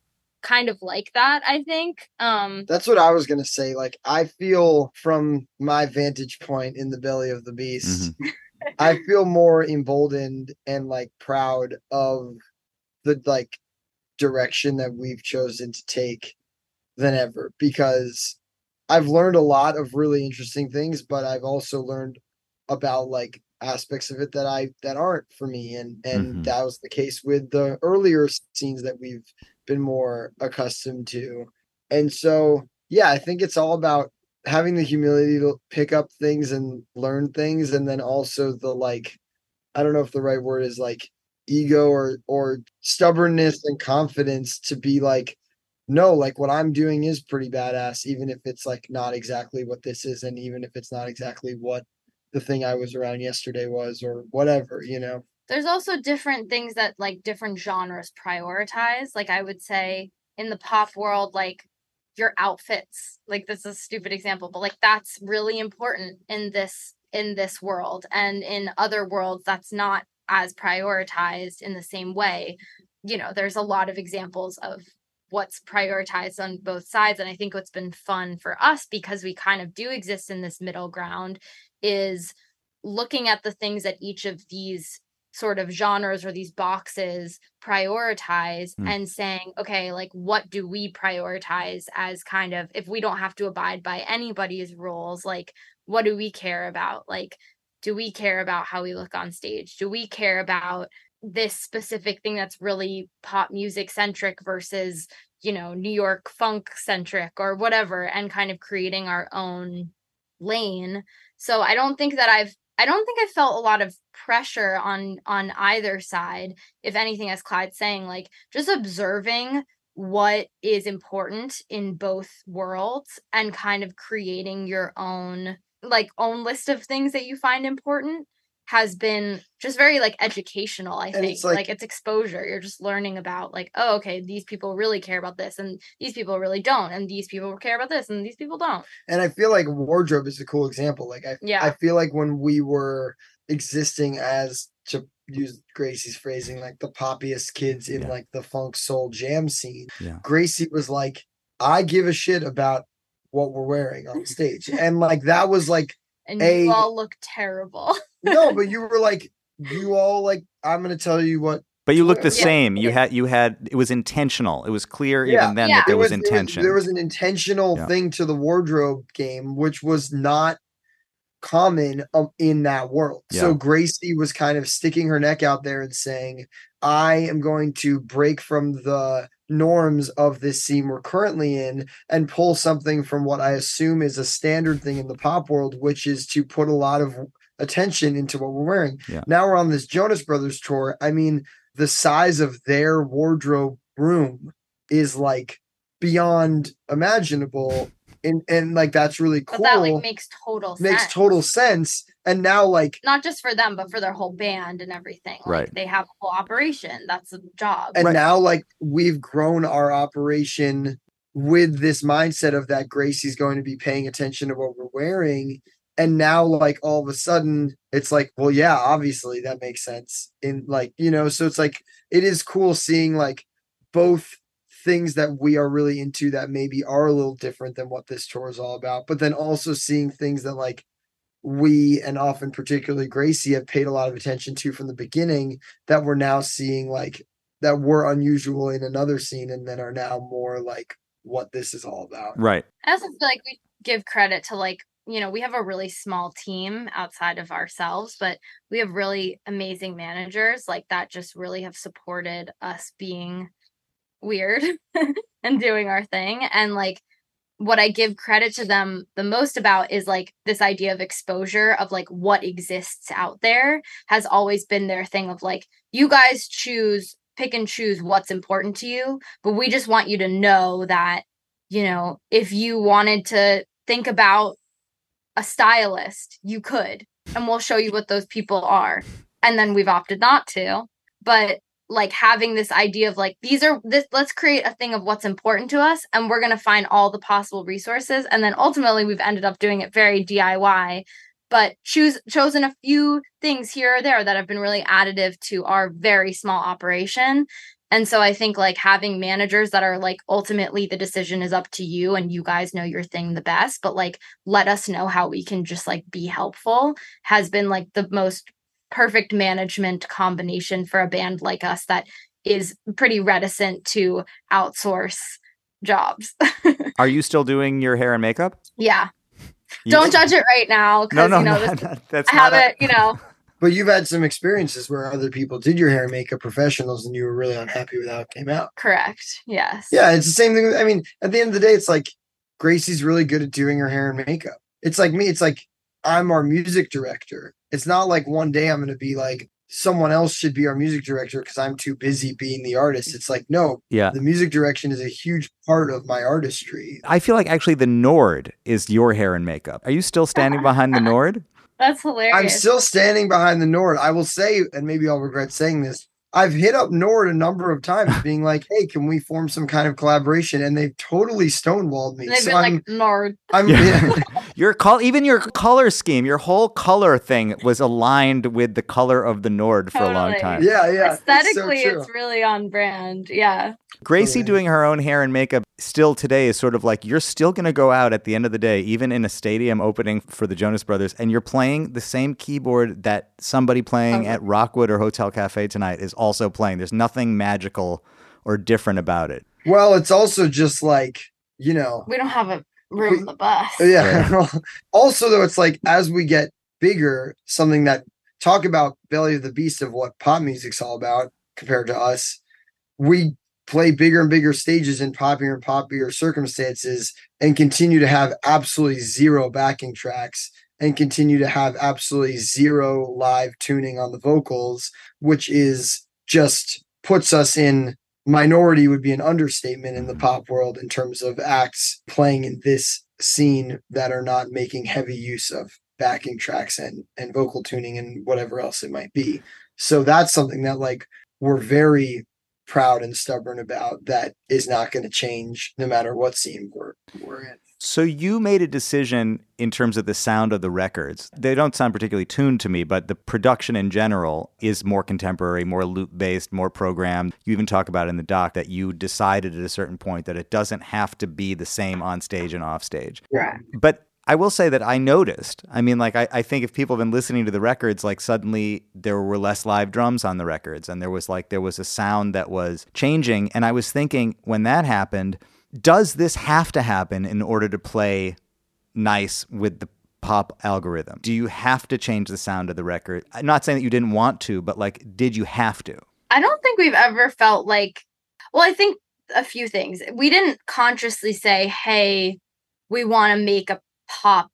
kind of like that i think um That's what I was gonna say. Like I feel from my vantage point in the belly of the beast, I feel more emboldened and like proud of the like direction that we've chosen to take than ever because I've learned a lot of really interesting things, but I've also learned about like aspects of it that I that aren't for me and and Mhm. that was the case with the earlier scenes that we've been more accustomed to. And so yeah, I think it's all about having the humility to pick up things and learn things and then also the like I don't know if the right word is like ego or or stubbornness and confidence to be like no like what i'm doing is pretty badass even if it's like not exactly what this is and even if it's not exactly what the thing i was around yesterday was or whatever you know? There's also different things that like different genres prioritize. Like i would say in the pop world like your outfits like this is a stupid example but like that's really important in this in this world and in other worlds that's not as prioritized in the same way you know there's a lot of examples of what's prioritized on both sides and i think what's been fun for us because we kind of do exist in this middle ground is looking at the things that each of these sort of genres or these boxes prioritize Mm. and saying okay like what do we prioritize as kind of if we don't have to abide by anybody's rules like what do we care about like do we care about how we look on stage? Do we care about this specific thing that's really pop music centric versus you know new york funk centric or whatever and kind of creating our own lane? So i don't think that i've i don't think i felt a lot of pressure on on either side. If anything as clyde's saying like just observing what is important in both worlds and kind of creating your own like own list of things that you find important has been just very like educational i And think it's like, like- it's exposure you're just learning about like oh okay these people really care about this and these people really don't and these people care about this and these people don't and i feel like wardrobe is a cool example like i Yeah. i feel like when we were existing as to use gracie's phrasing like the poppiest kids in Yeah. like the funk soul jam scene Yeah. gracie was like i give a shit about what we're wearing on stage and like that was like and A- you all look terrible no, but you were like, you all like, I'm gonna tell you what. But you looked the Yeah. same. You had you had it was intentional. It was clear Yeah. even then Yeah. that there It was, it intention. there was an intentional Yeah. thing to the wardrobe game, which was not common um, in that world. Yeah. So Gracie was kind of sticking her neck out there and saying, I am going to break from the norms of this scene we're currently in and pull something from what I assume is a standard thing in the pop world, which is to put a lot of attention into what we're wearing. Yeah. Now we're on this Jonas Brothers tour. I mean, the size of their wardrobe room is like beyond imaginable. And and like that's really But cool. that like makes total makes sense. total sense. And now like Not just for them, but for their whole band and everything. Like, Right. They have a whole operation. That's a job. and Right. now like we've grown our operation with this mindset of that Gracie's going to be paying attention to what we're wearing. And now like all of a sudden it's like, well, yeah, obviously that makes sense. In like, you know, so it's like it is cool seeing like both things that we are really into that maybe are a little different than what this tour is all about, but then also seeing things that like we and often particularly Gracie have paid a lot of attention to from the beginning that we're now seeing like that were unusual in another scene and then are now more like what this is all about. right. I also feel like we give credit to like, you know, we have a really small team outside of ourselves, but we have really amazing managers like that just really have supported us being weird and doing our thing. And like what I give credit to them the most about is like this idea of exposure of like what exists out there has always been their thing of like, you guys choose, pick and choose what's important to you, but we just want you to know that you know, if you wanted to think about a stylist, you could, and we'll show you what those people are. And then we've opted not to. But like having this idea of like these are this let's create a thing of what's important to us and we're going to find all the possible resources and then ultimately we've ended up doing it very DIY but choose chosen a few things here or there that have been really additive to our very small operation. And so I think like having managers that are like ultimately the decision is up to you and you guys know your thing the best, but like let us know how we can just like be helpful has been like the most perfect management combination for a band like us that is pretty reticent to outsource jobs. Are you still doing your hair and makeup? yeah. You- Don't judge it right now No, because no, you know not- this, not- that's I have not a- it, you know. But you've had some experiences where other people did your hair and makeup professionals and you were really unhappy with how it came out. Correct. Yes. Yeah, it's the same thing. I mean, at the end of the day, it's like Gracie's really good at doing her hair and makeup. It's like me, it's like I'm our music director. It's not like one day I'm going to be like, someone else should be our music director because I'm too busy being the artist. It's like, no, Yeah. the music direction is a huge part of my artistry. I feel like actually the Nord is your hair and makeup. Are you still standing behind the Nord? That's hilarious. I'm still standing behind the Nord. I will say, and maybe I'll regret saying this. I've hit up Nord a number of times, being like, "Hey, can we form some kind of collaboration?" And they've totally stonewalled me. And they've So been I'm, like Nord. I'm, Yeah. Your col even your color scheme, your whole color thing was aligned with the color of the Nord for a long time. yeah, yeah. it's so Aesthetically, it's really on brand. Yeah. Gracie Totally. doing her own hair and makeup still today is sort of like you're still going to go out at the end of the day, even in a stadium opening for the Jonas Brothers, and you're playing the same keyboard that somebody playing Totally. at Rockwood or Hotel Cafe tonight is also playing. There's nothing magical or different about it. Well, it's also just like you know, We don't have a room We- on the bus. yeah. also, though, it's like as we get bigger, something that talk about belly of the beast of what pop music's all about compared to us. We play bigger and bigger stages in poppier and poppier circumstances and continue to have absolutely zero backing tracks and continue to have absolutely zero live tuning on the vocals, which is just puts us in minority would be an understatement in the mm-hmm. pop world in terms of acts playing in this scene that are not making heavy use of backing tracks and and vocal tuning and whatever else it might be. So that's something that like we're very proud and stubborn about that is not going to change no matter what scene we're we're in. So you made a decision in terms of the sound of the records. They don't sound particularly tuned to me, but the production in general is more contemporary, more loop based, more programmed. You even talk about in the doc that you decided at a certain point that it doesn't have to be the same on stage and off stage. Right. But I will say that I noticed. I mean, like, I, I think if people have been listening to the records, like, suddenly there were less live drums on the records, and there was like, there was a sound that was changing. And I was thinking when that happened, does this have to happen in order to play nice with the pop algorithm? Do you have to change the sound of the record? I'm not saying that you didn't want to, but like, did you have to? I don't think we've ever felt like, well, I think a few things. We didn't consciously say, hey, we want to make a pop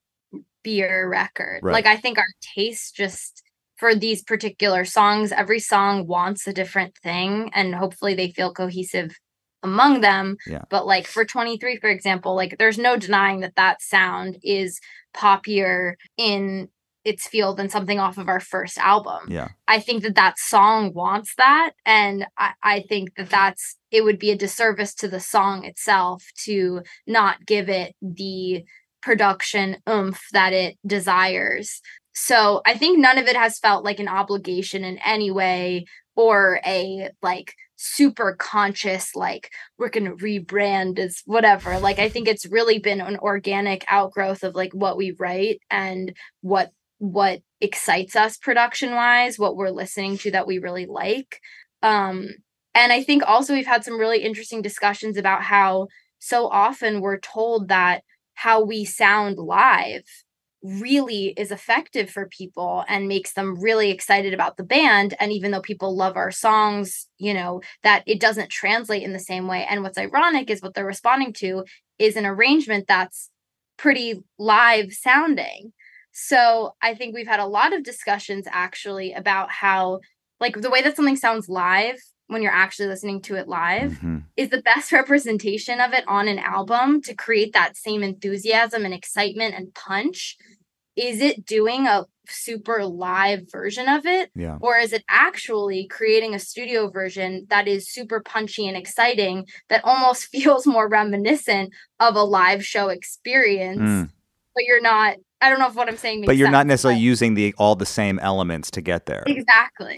beer record. Right. Like, I think our taste just for these particular songs, every song wants a different thing, and hopefully they feel cohesive among them. Yeah. But like for 23, for example, like there's no denying that that sound is poppier in its field than something off of our first album. Yeah. I think that that song wants that. And I, I think that that's, it would be a disservice to the song itself to not give it the production oomph that it desires. So I think none of it has felt like an obligation in any way or a like super conscious like we're going to rebrand as whatever like i think it's really been an organic outgrowth of like what we write and what what excites us production wise what we're listening to that we really like um and i think also we've had some really interesting discussions about how so often we're told that how we sound live really is effective for people and makes them really excited about the band and even though people love our songs you know that it doesn't translate in the same way. And what's ironic is what they're responding to is an arrangement that's pretty live sounding. So i think we've had a lot of discussions actually about how like the way that something sounds live when you're actually listening to it live Mhm. is the best representation of it on an album to create that same enthusiasm and excitement and punch is it doing a super live version of it Yeah. or is it actually creating a studio version that is super punchy and exciting that almost feels more reminiscent of a live show experience Mm. but you're not i don't know if what i'm saying makes But you're not necessarily but- using the all the same elements to get there. exactly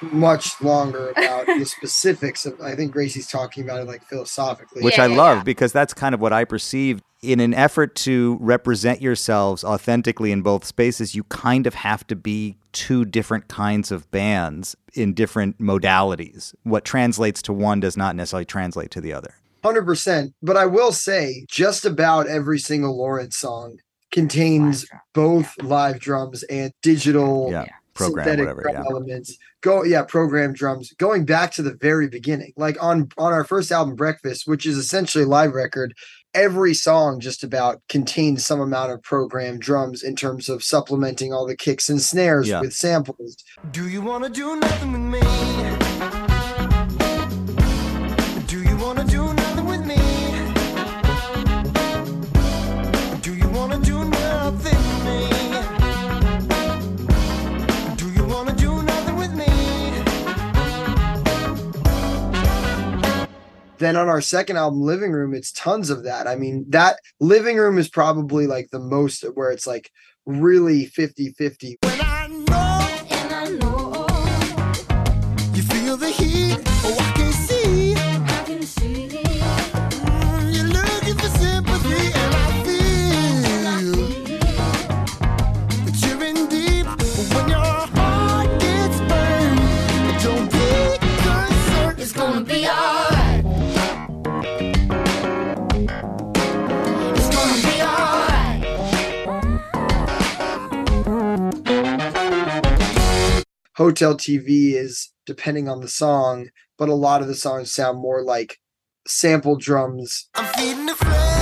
much longer about the specifics of i think gracie's talking about it like philosophically which Yeah, I yeah, love yeah. because that's kind of what I perceived. In an effort to represent yourselves authentically in both spaces, you kind of have to be two different kinds of bands in different modalities. What translates to one does not necessarily translate to the other. 100% but i will say just about every single lawrence song contains both live drums and digital Yeah. Program, synthetic whatever. drum Yeah. elements go yeah program drums going back to the very beginning like on on our first album breakfast which is essentially a live record every song just about contains some amount of program drums in terms of supplementing all the kicks and snares Yeah. with samples Do you wanna do nothing with me? Then on our second album living room it's tons of that. I mean that living room is probably like the most where it's like really 50 50 hotel tv is depending on the song but a lot of the songs sound more like sample drums. I'm feeding the flame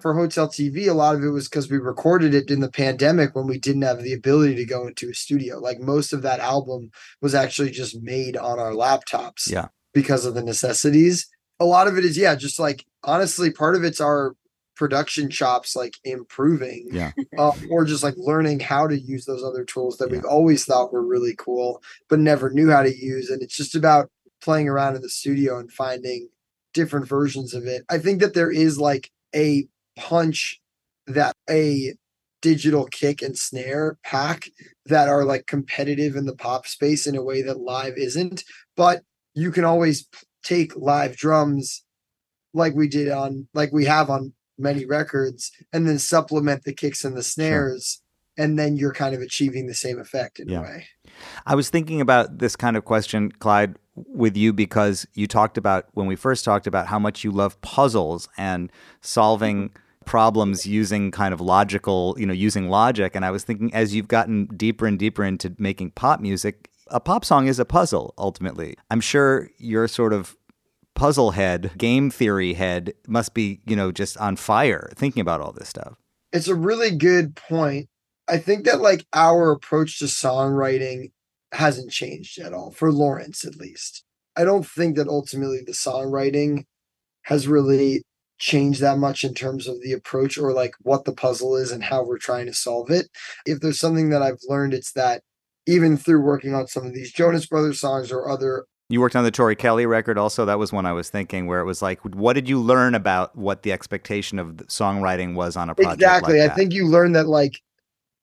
for Hotel TV, a lot of it was because we recorded it in the pandemic when we didn't have the ability to go into a studio. Like most of that album was actually just made on our laptops. Yeah. Because of the necessities. A lot of it is, yeah, just like honestly, part of it's our production chops like improving Yeah. uh, or just like learning how to use those other tools that Yeah. we've always thought were really cool but never knew how to use and it's just about playing around in the studio and finding different versions of it i think that there is like a punch that a digital kick and snare pack that are like competitive in the pop space in a way that live isn't. But you can always take live drums like we did on like we have on many records and then supplement the kicks and the snares and then you're kind of achieving the same effect in Yeah. a way. I was thinking about this kind of question, Clyde, with you because you talked about when we first talked about how much you love puzzles and solving mm-hmm. Problems using kind of logical, you know, using logic. And I was thinking as you've gotten deeper and deeper into making pop music, a pop song is a puzzle ultimately. I'm sure your sort of puzzle head, game theory head must be, you know, just on fire thinking about all this stuff. it's a really good point i think that like our approach to songwriting hasn't changed at all for lawrence at least i don't think that ultimately the songwriting has really changed that much in terms of the approach or like what the puzzle is and how we're trying to solve it if there's something that i've learned it's that even through working on some of these jonas brothers songs or other You worked on the Tori Kelly record also. That was one I was thinking where it was like, what did you learn about what the expectation of songwriting was on a project? exactly Like i think you learned that like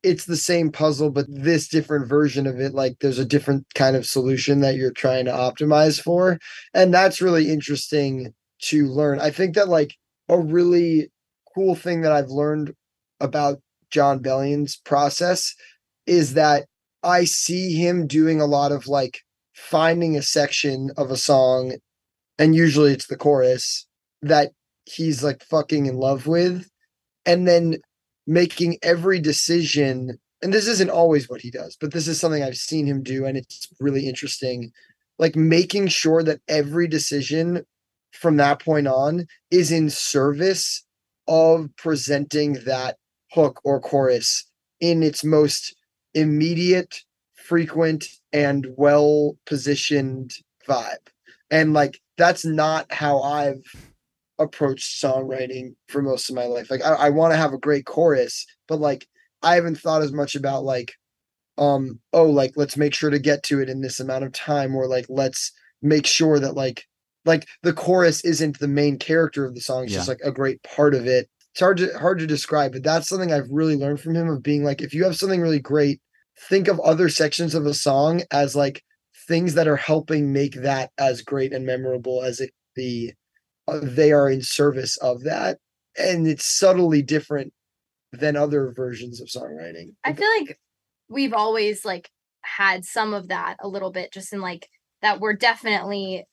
it's the same puzzle but this different version of it like there's a different kind of solution that you're trying to optimize for and that's really interesting to learn i think that like a really cool thing that i've learned about jon bellion's process is that i see him doing a lot of like finding a section of a song and usually it's the chorus that he's like fucking in love with and then making every decision and this isn't always what he does but this is something i've seen him do and it's really interesting like making sure that every decision from that point on is in service of presenting that hook or chorus in its most immediate frequent and well positioned vibe and like that's not how i've approached songwriting for most of my life. Like I, I want to have a great chorus, but like I haven't thought as much about like um oh like let's make sure to get to it in this amount of time or like let's make sure that like like the chorus isn't the main character of the song it's just like a great part of it. It's hard to hard to describe but that's something i've really learned from him of being like if you have something really great think of other sections of a song as like things that are helping make that as great and memorable as it the uh, they are in service of that and it's subtly different than other versions of songwriting. I feel like we've always like had some of that a little bit just in like that we're definitely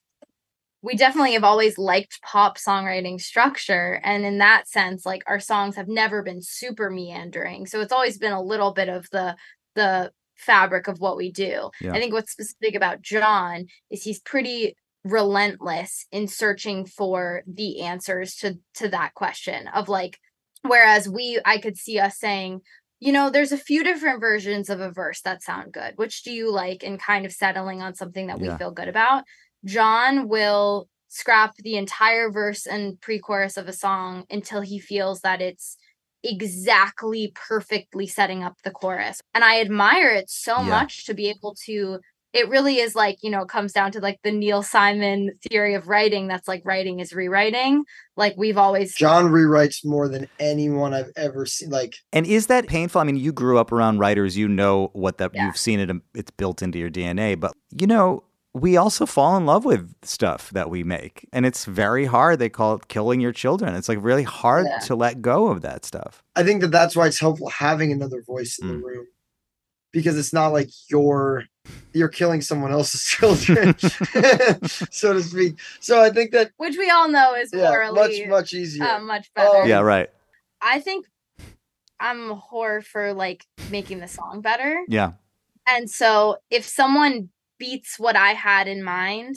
we definitely have always liked pop songwriting structure and in that sense like our songs have never been super meandering so it's always been a little bit of the the fabric of what we do Yeah. i think what's specific about jon is he's pretty relentless in searching for the answers to to that question of like whereas we i could see us saying you know there's a few different versions of a verse that sound good which do you like and kind of settling on something that we Yeah. feel good about jon will scrap the entire verse and pre-chorus of a song until he feels that it's exactly perfectly setting up the chorus and i admire it so Yeah. much to be able to it really is like you know it comes down to like the neil simon theory of writing that's like writing is rewriting like we've always jon rewrites more than anyone i've ever seen like And is that painful? I mean, you grew up around writers, you know what that Yeah. you've seen it it's built into your DNA, but you know, we also fall in love with stuff that we make. And it's very hard. They call it killing your children. It's like really hard Yeah. to let go of that stuff. i think that that's why it's helpful having another voice in Mm. the room because it's not like you're you're killing someone else's children so to speak so i think that which we all know is yeah morally much much easier uh, much better. Um, yeah, right. I think I'm a whore for like making the song better. Yeah. And so if someone beats what I had in mind,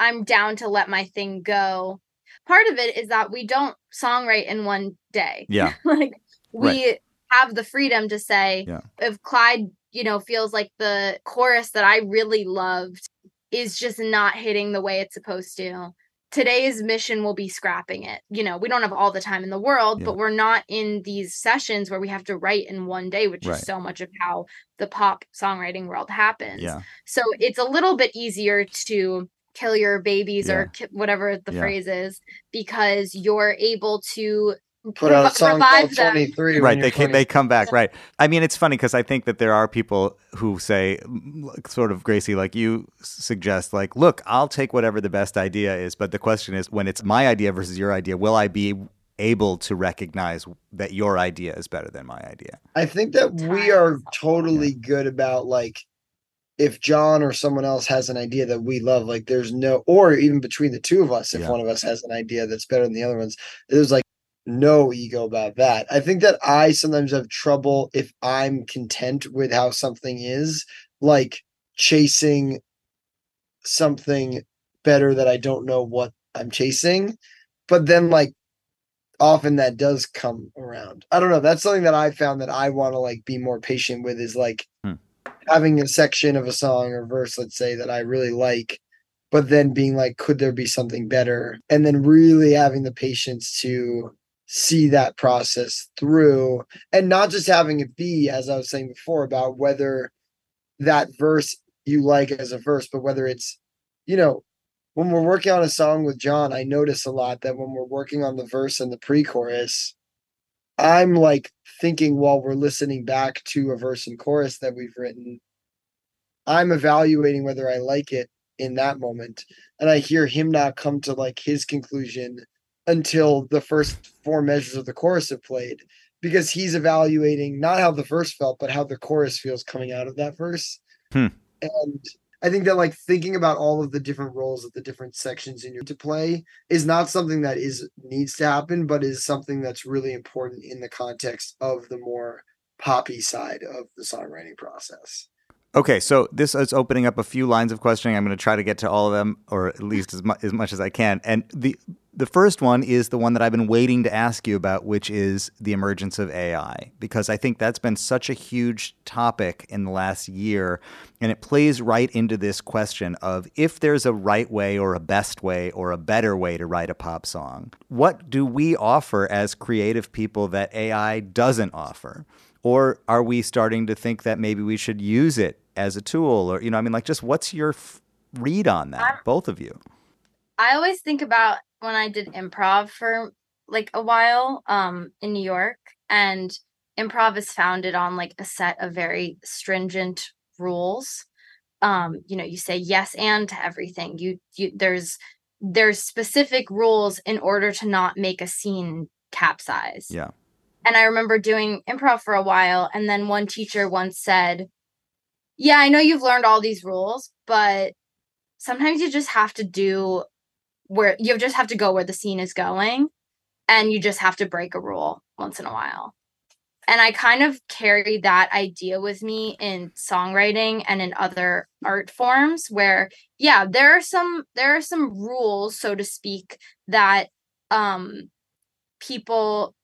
I'm down to let my thing go. part of it is that we don't songwrite in one day. Yeah. like we have the freedom to say Yeah. if Clyde, you know, feels like the chorus that I really loved is just not hitting the way it's supposed to. Today's mission will be scrapping it. You know, we don't have all the time in the world, Yeah. but we're not in these sessions where we have to write in one day, which Right. is so much of how the pop songwriting world happens. Yeah. So it's a little bit easier to kill your babies Yeah. or ki- whatever the phrase is because you're able to Put out a song called 23. right they can, 20. they come back right i mean it's funny because i think that there are people who say mm, sort of gracie like you suggest like look i'll take whatever the best idea is but the question is when it's my idea versus your idea will i be able to recognize that your idea is better than my idea I think that we are is totally good about like if Jon or someone else has an idea that we love, like there's no, or even between the two of us, if Yeah. one of us has an idea that's better than the other one's, there's like no ego about that. I think that I sometimes have trouble if I'm content with how something is, like chasing something better that I don't know what I'm chasing. But then, like, often that does come around. I don't know. That's something that I found that I want to like be more patient with is like Hmm. having a section of a song or verse, let's say, that I really like, but then being like, could there be something better? And then really having the patience to see that process through and not just having it be, as I was saying before, about whether that verse you like as a verse, but whether it's, you know, when we're working on a song with Jon, I notice a lot that when we're working on the verse and the pre-chorus, I'm like thinking while we're listening back to a verse and chorus that we've written, I'm evaluating whether I like it in that moment. And I hear him now come to like his conclusion until the first four measures of the chorus have played because he's evaluating not how the verse felt, but how the chorus feels coming out of that verse. Hmm. And I think that like thinking about all of the different roles that the different sections in your to play is not something that is needs to happen, but is something that's really important in the context of the more poppy side of the songwriting process. Okay, so this is opening up a few lines of questioning. I'm going to try to get to all of them, or at least as, mu- as much as I can. And the the first one is the one that I've been waiting to ask you about, which is the emergence of AI, because I think that's been such a huge topic in the last year, and it plays right into this question of if there's a right way, or a best way, or a better way to write a pop song. What do we offer as creative people that AI doesn't offer? Or are we starting to think that maybe we should use it as a tool? Or, you know, I mean, like, just what's your f- read on that, I'm- both of you? I always think about when I did improv for like a while um in New York and improv is founded on like a set of very stringent rules. Um you know, you say yes and to everything. You you there's there's specific rules in order to not make a scene capsize. Yeah. And I remember doing improv for a while and then one teacher once said, "Yeah, I know you've learned all these rules, but sometimes you just have to do where you just have to go where the scene is going and you just have to break a rule once in a while. And i kind of carry that idea with me in songwriting and in other art forms where yeah there are some there are some rules so to speak that um people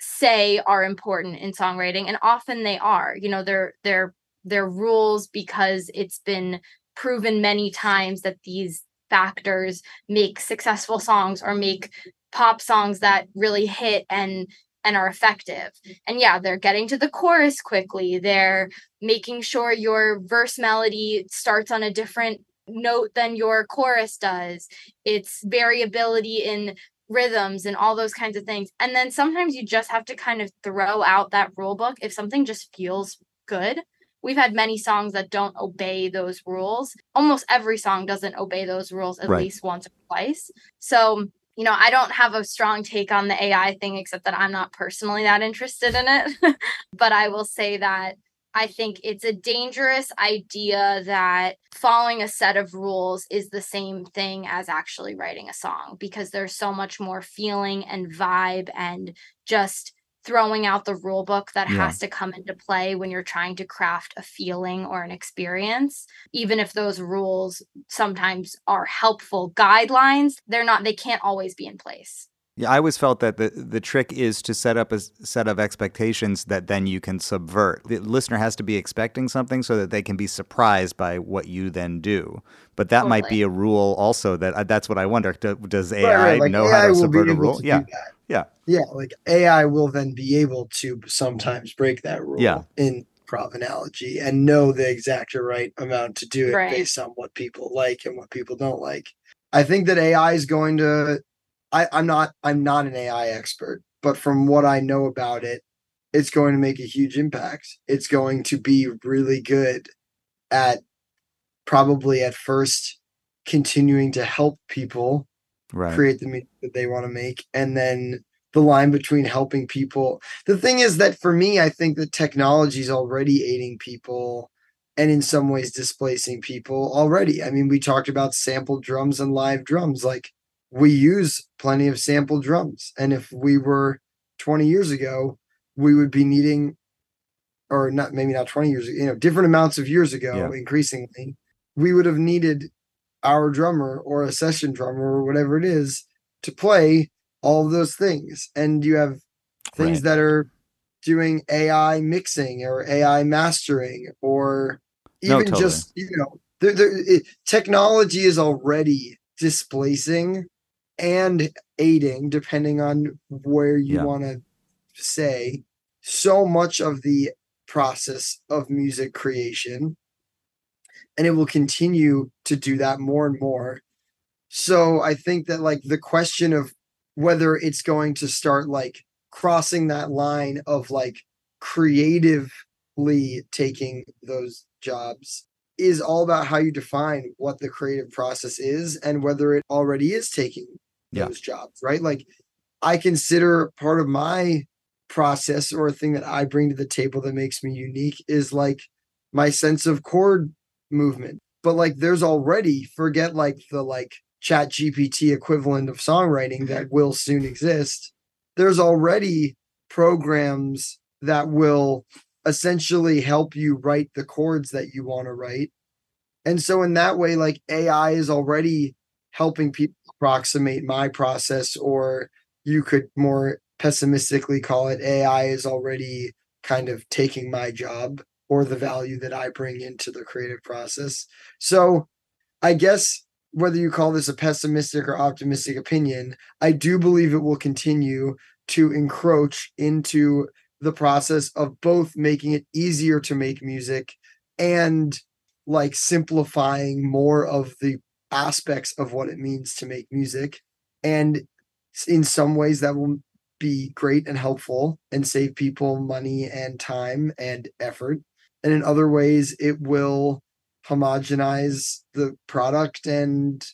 say are important in songwriting and often they are. You know they're they're they're rules because it's been proven many times that these factors make successful songs or make pop songs that really hit and and are effective. And yeah, they're getting to the chorus quickly. They're making sure your verse melody starts on a different note than your chorus does. It's variability in rhythms and all those kinds of things. And then sometimes you just have to kind of throw out that rule book if something just feels good we've had many songs that don't obey those rules. Almost every song doesn't obey those rules at Right. least once or twice. So, you know, I don't have a strong take on the AI thing except that I'm not personally that interested in it. but I will say that I think it's a dangerous idea that following a set of rules is the same thing as actually writing a song because there's so much more feeling and vibe and just throwing out the rule book that Yeah. has to come into play when you're trying to craft a feeling or an experience even if those rules sometimes are helpful guidelines they're not they can't always be in place Yeah, I always felt that the the trick is to set up a set of expectations that then you can subvert. The listener has to be expecting something so that they can be surprised by what you then do. But that might be a rule also. That uh, that's what I wonder. Do, does AI Right, right, like, know AI how to will be subvert a able rule? to do Yeah, that. yeah, Yeah, like AI will then be able to sometimes break that rule Yeah. in improv analogy and know the exact right amount to do it Right. based on what people like and what people don't like. I think that AI is going to I, I'm not I'm not an AI expert, but from what I know about it, it's going to make a huge impact. It's going to be really good at probably at first continuing to help people right. create the music that they want to make and then the line between helping people the thing is that for me i think that technology is already aiding people and in some ways displacing people already i mean we talked about sample drums and live drums like we use plenty of sample drums and if we were 20 years ago we would be needing or not maybe not 20 years you know different amounts of years ago Yeah. increasingly we would have needed our drummer or a session drummer or whatever it is to play all of those things and you have things Right. that are doing ai mixing or ai mastering or No, even totally. just you know there, it, technology is already displacing and aiding depending on where you Yeah. want to say so much of the process of music creation and it will continue to do that more and more so i think that like the question of whether it's going to start like crossing that line of like creatively taking those jobs is all about how you define what the creative process is and whether it already is taking Yeah. those jobs right? Like i consider part of my process or a thing that i bring to the table that makes me unique is like my sense of chord movement. But like there's already forget like the like chat gpt equivalent of songwriting that mm-hmm. will soon exist. There's already programs that will essentially help you write the chords that you want to write. And so in that way like ai is already helping people approximate my process or you could more pessimistically call it ai is already kind of taking my job or the value that i bring into the creative process. So i guess whether you call this a pessimistic or optimistic opinion i do believe it will continue to encroach into the process of both making it easier to make music and like simplifying more of the aspects of what it means to make music. And in some ways that will be great and helpful and save people money and time and effort. And in other ways it will homogenize the product and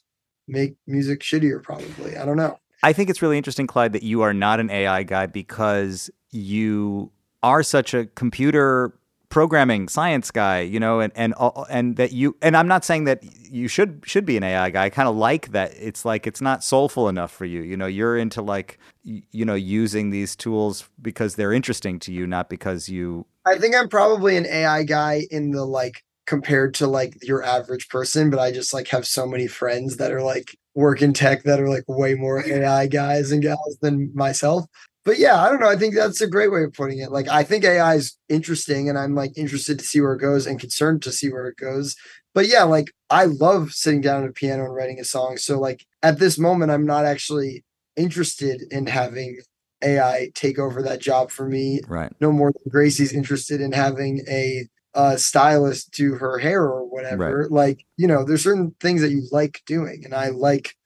make music shittier probably. I don't know. I think it's really interesting, Clyde, that you are not an AI guy because you are such a computer programming science guy, you know, and and all- and that you and I'm not saying that you should should be an AI guy. I kind of like that. It's like it's not soulful enough for you. You know, you're into like you know using these tools because they're interesting to you, not because you. I think I'm probably an AI guy in the like compared to like your average person, but I just like have so many friends that are like work in tech that are like way more AI guys and gals than myself. But yeah, I don't know. I think that's a great way of putting it. Like I think AI is interesting and I'm like interested to see where it goes and concerned to see where it goes. But yeah, like I love sitting down at a piano and writing a song. So like at this moment I'm not actually interested in having AI take over that job for me Right. no more than Gracie's interested in having a uh, stylist do her hair or whatever. Like, you know, there's certain things that you like doing, and I like.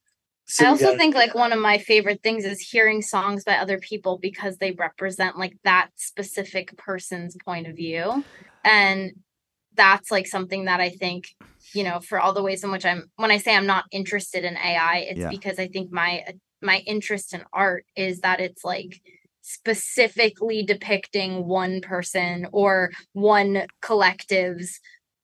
I sitting also down- think like one of my favorite things is hearing songs by other people because they represent like that specific person's point of view. And that's like something that I think, you know, for all the ways in which I'm when I say I'm not interested in AI, it's Yeah. because I think my my interest in art is that it's like specifically depicting one person or one collective's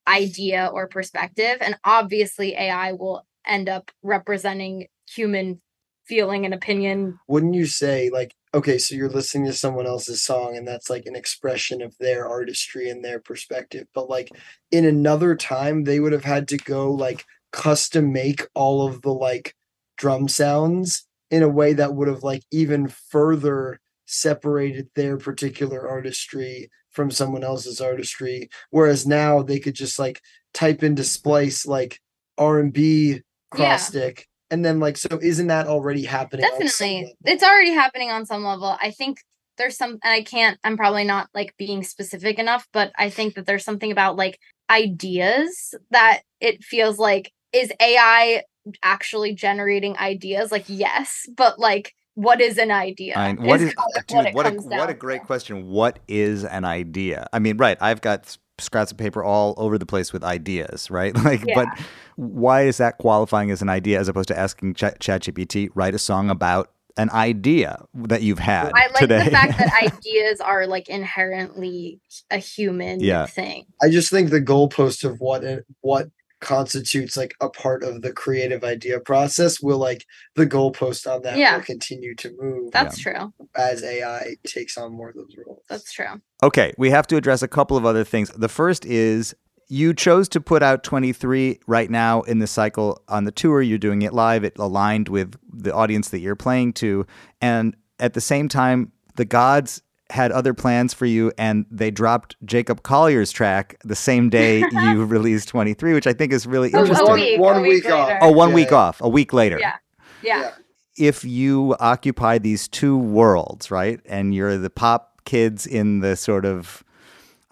idea or perspective and obviously AI will end up representing human feeling and opinion wouldn't you say like okay, so you're listening to someone else's song and that's like an expression of their artistry and their perspective. But like in another time, they would have had to go like custom make all of the like drum sounds in a way that would have like even further separated their particular artistry from someone else's artistry whereas now they could just like type into splice like r&b cross Yeah. stick and then like so isn't that already happening definitely it's already happening on some level i think there's some and i can't i'm probably not like being specific enough but i think that there's something about like ideas that it feels like is ai actually generating ideas like yes but like what is an idea I, what is, kind of dude, it what, a, what a great to. question. What is an idea? I mean, right, I've got s- scraps of paper all over the place with ideas, right? Like, but why is that qualifying as an idea as opposed to asking Ch- ChatGPT, write a song about an idea that you've had I like today? the fact that ideas are like inherently a human Yeah. thing. I just think the goalpost of what it- what constitutes like a part of the creative idea process will like the goalpost on that Yeah. will continue to move That's true. as AI takes on more of those roles. That's true. Okay, we have to address a couple of other things. The first is you chose to put out 23 right now in the cycle on the tour. You're doing it live. It aligned with the audience that you're playing to. And at the same time, the gods had other plans for you and they dropped Jacob Collier's track the same day you released 23, which I think is really Oh, a interesting. one- week, one a week week off. Oh, one Yeah, week off, a week later. Yeah. Yeah. if you occupy these two worlds, right, and you're the pop kids in the sort of,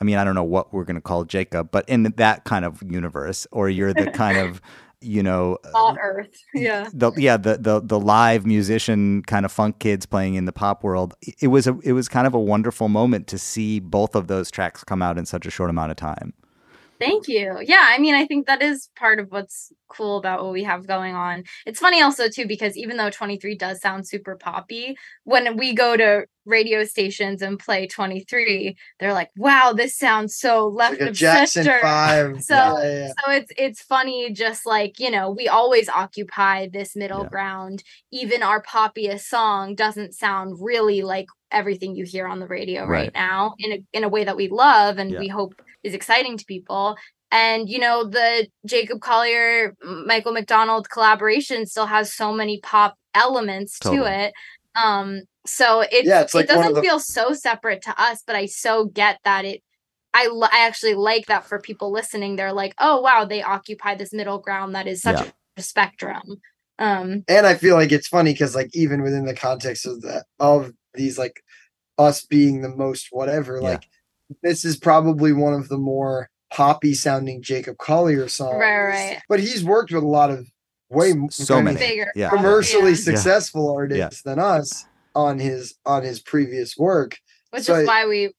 I mean, I don't know what we're going to call Jacob, but in that kind of universe, or you're the kind of, you know, uh, On Earth. Yeah. the yeah the the the live musician kind of funk kids playing in the pop world. It was a it was kind of a wonderful moment to see both of those tracks come out in such a short amount of time. Thank you. Yeah, I mean, I think that is part of what's cool about what we have going on. It's funny also too because even though 23 does sound super poppy, when we go to radio stations and play 23, they're like, "Wow, this sounds so left like of Jackson center." Five. So- yeah, yeah, yeah. So it's it's funny, just like you know, we always occupy this middle Yeah. ground. Even our poppiest song doesn't sound really like everything you hear on the radio right, Right. now in a in a way that we love and Yeah. we hope is exciting to people. And you know, the Jacob Collier Michael McDonald collaboration still has so many pop elements Totally. to it. Um, so it Yeah, it's like it doesn't the- feel so separate to us, but I so get that it I I actually like that for people listening. They're like, oh wow, they occupy this middle ground that is such Yeah. a spectrum. Um, and I feel like it's funny because like even within the context of that of these like us being the most whatever, Yeah. like this is probably one of the more poppy sounding Jacob Collier songs. Right, right. But he's worked with a lot of way So many. bigger, Yeah. commercially Yeah. successful artists than us on his on his previous work. which so is I- why we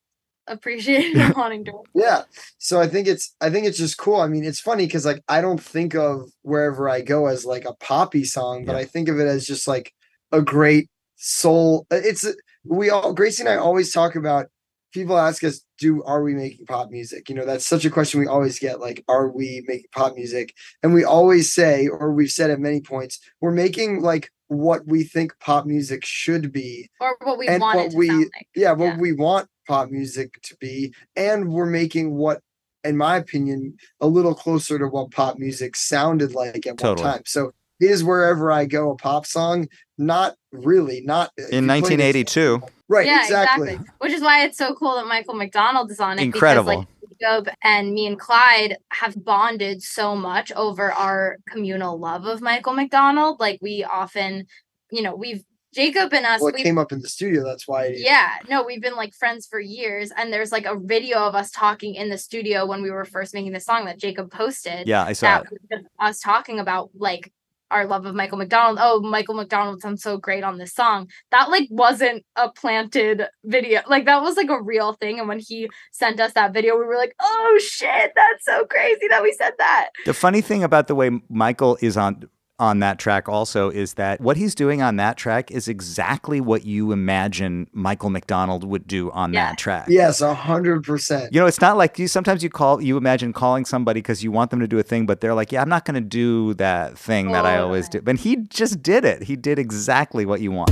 appreciate him wanting to. work Yeah. So I think it's I think it's just cool. I mean, it's funny because like I don't think of wherever I go as like a poppy song, but Yeah. I think of it as just like a great soul. uh, It's we all Gracie and I always talk about. People ask us, "Do are we making pop music?" You know, that's such a question we always get. Like, are we making pop music? And we always say, or we've said at many points, we're making like what we think pop music should be or what we And want what it to we- sound like. yeah what Yeah. we want pop music to be and we're making what in my opinion a little closer to what pop music sounded like at Totally. one time so is wherever i go a pop song not really not uh, In you play this- 1982, right yeah, exactly, exactly. Which is why it's so cool that Michael McDonald is on it. Incredible. Because, like, Jacob and me and Clyde have bonded so much over our communal love of Michael McDonald. Like we often, you know, we've Jacob and us. well came up in the studio that's why yeah, no, we've been like friends for years, and there's like a video of us talking in the studio when we were first making the song that Jacob posted. yeah, I saw that it. was just us talking about like our love of Michael McDonald. Oh, Michael McDonald sounds so great on this song. That like wasn't a planted video. Like that was like a real thing. And when he sent us that video, we were like, oh shit, that's so crazy that we said that. The funny thing about the way Michael is on on that track also is that what he's doing on that track is exactly what you imagine Michael McDonald would do on Yeah. that track. yes a hundred percent You know, it's not like you sometimes you call you imagine calling somebody because you want them to do a thing, but they're like, Yeah, I'm not gonna do that thing that I oh, always do. But he just did it. He did exactly what you want.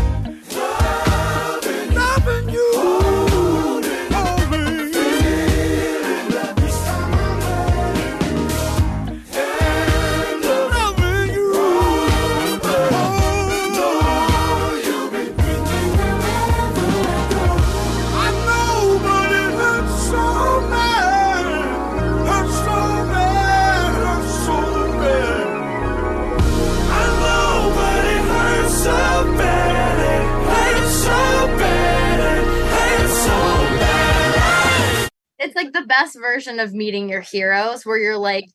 It's like the best version of meeting your heroes where you're like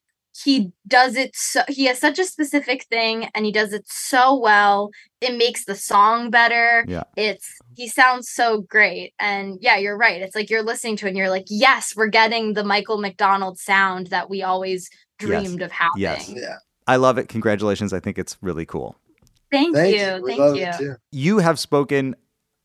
he does it so he has such a specific thing and he does it so well it makes the song better Yeah. it's he sounds so great and yeah you're right it's like you're listening to it and you're like yes we're getting the michael mcdonald sound that we always dreamed of having Yes. Yeah. I love it. Congratulations. I think it's really cool. thank, Thank you you. We thank love you it too. You have spoken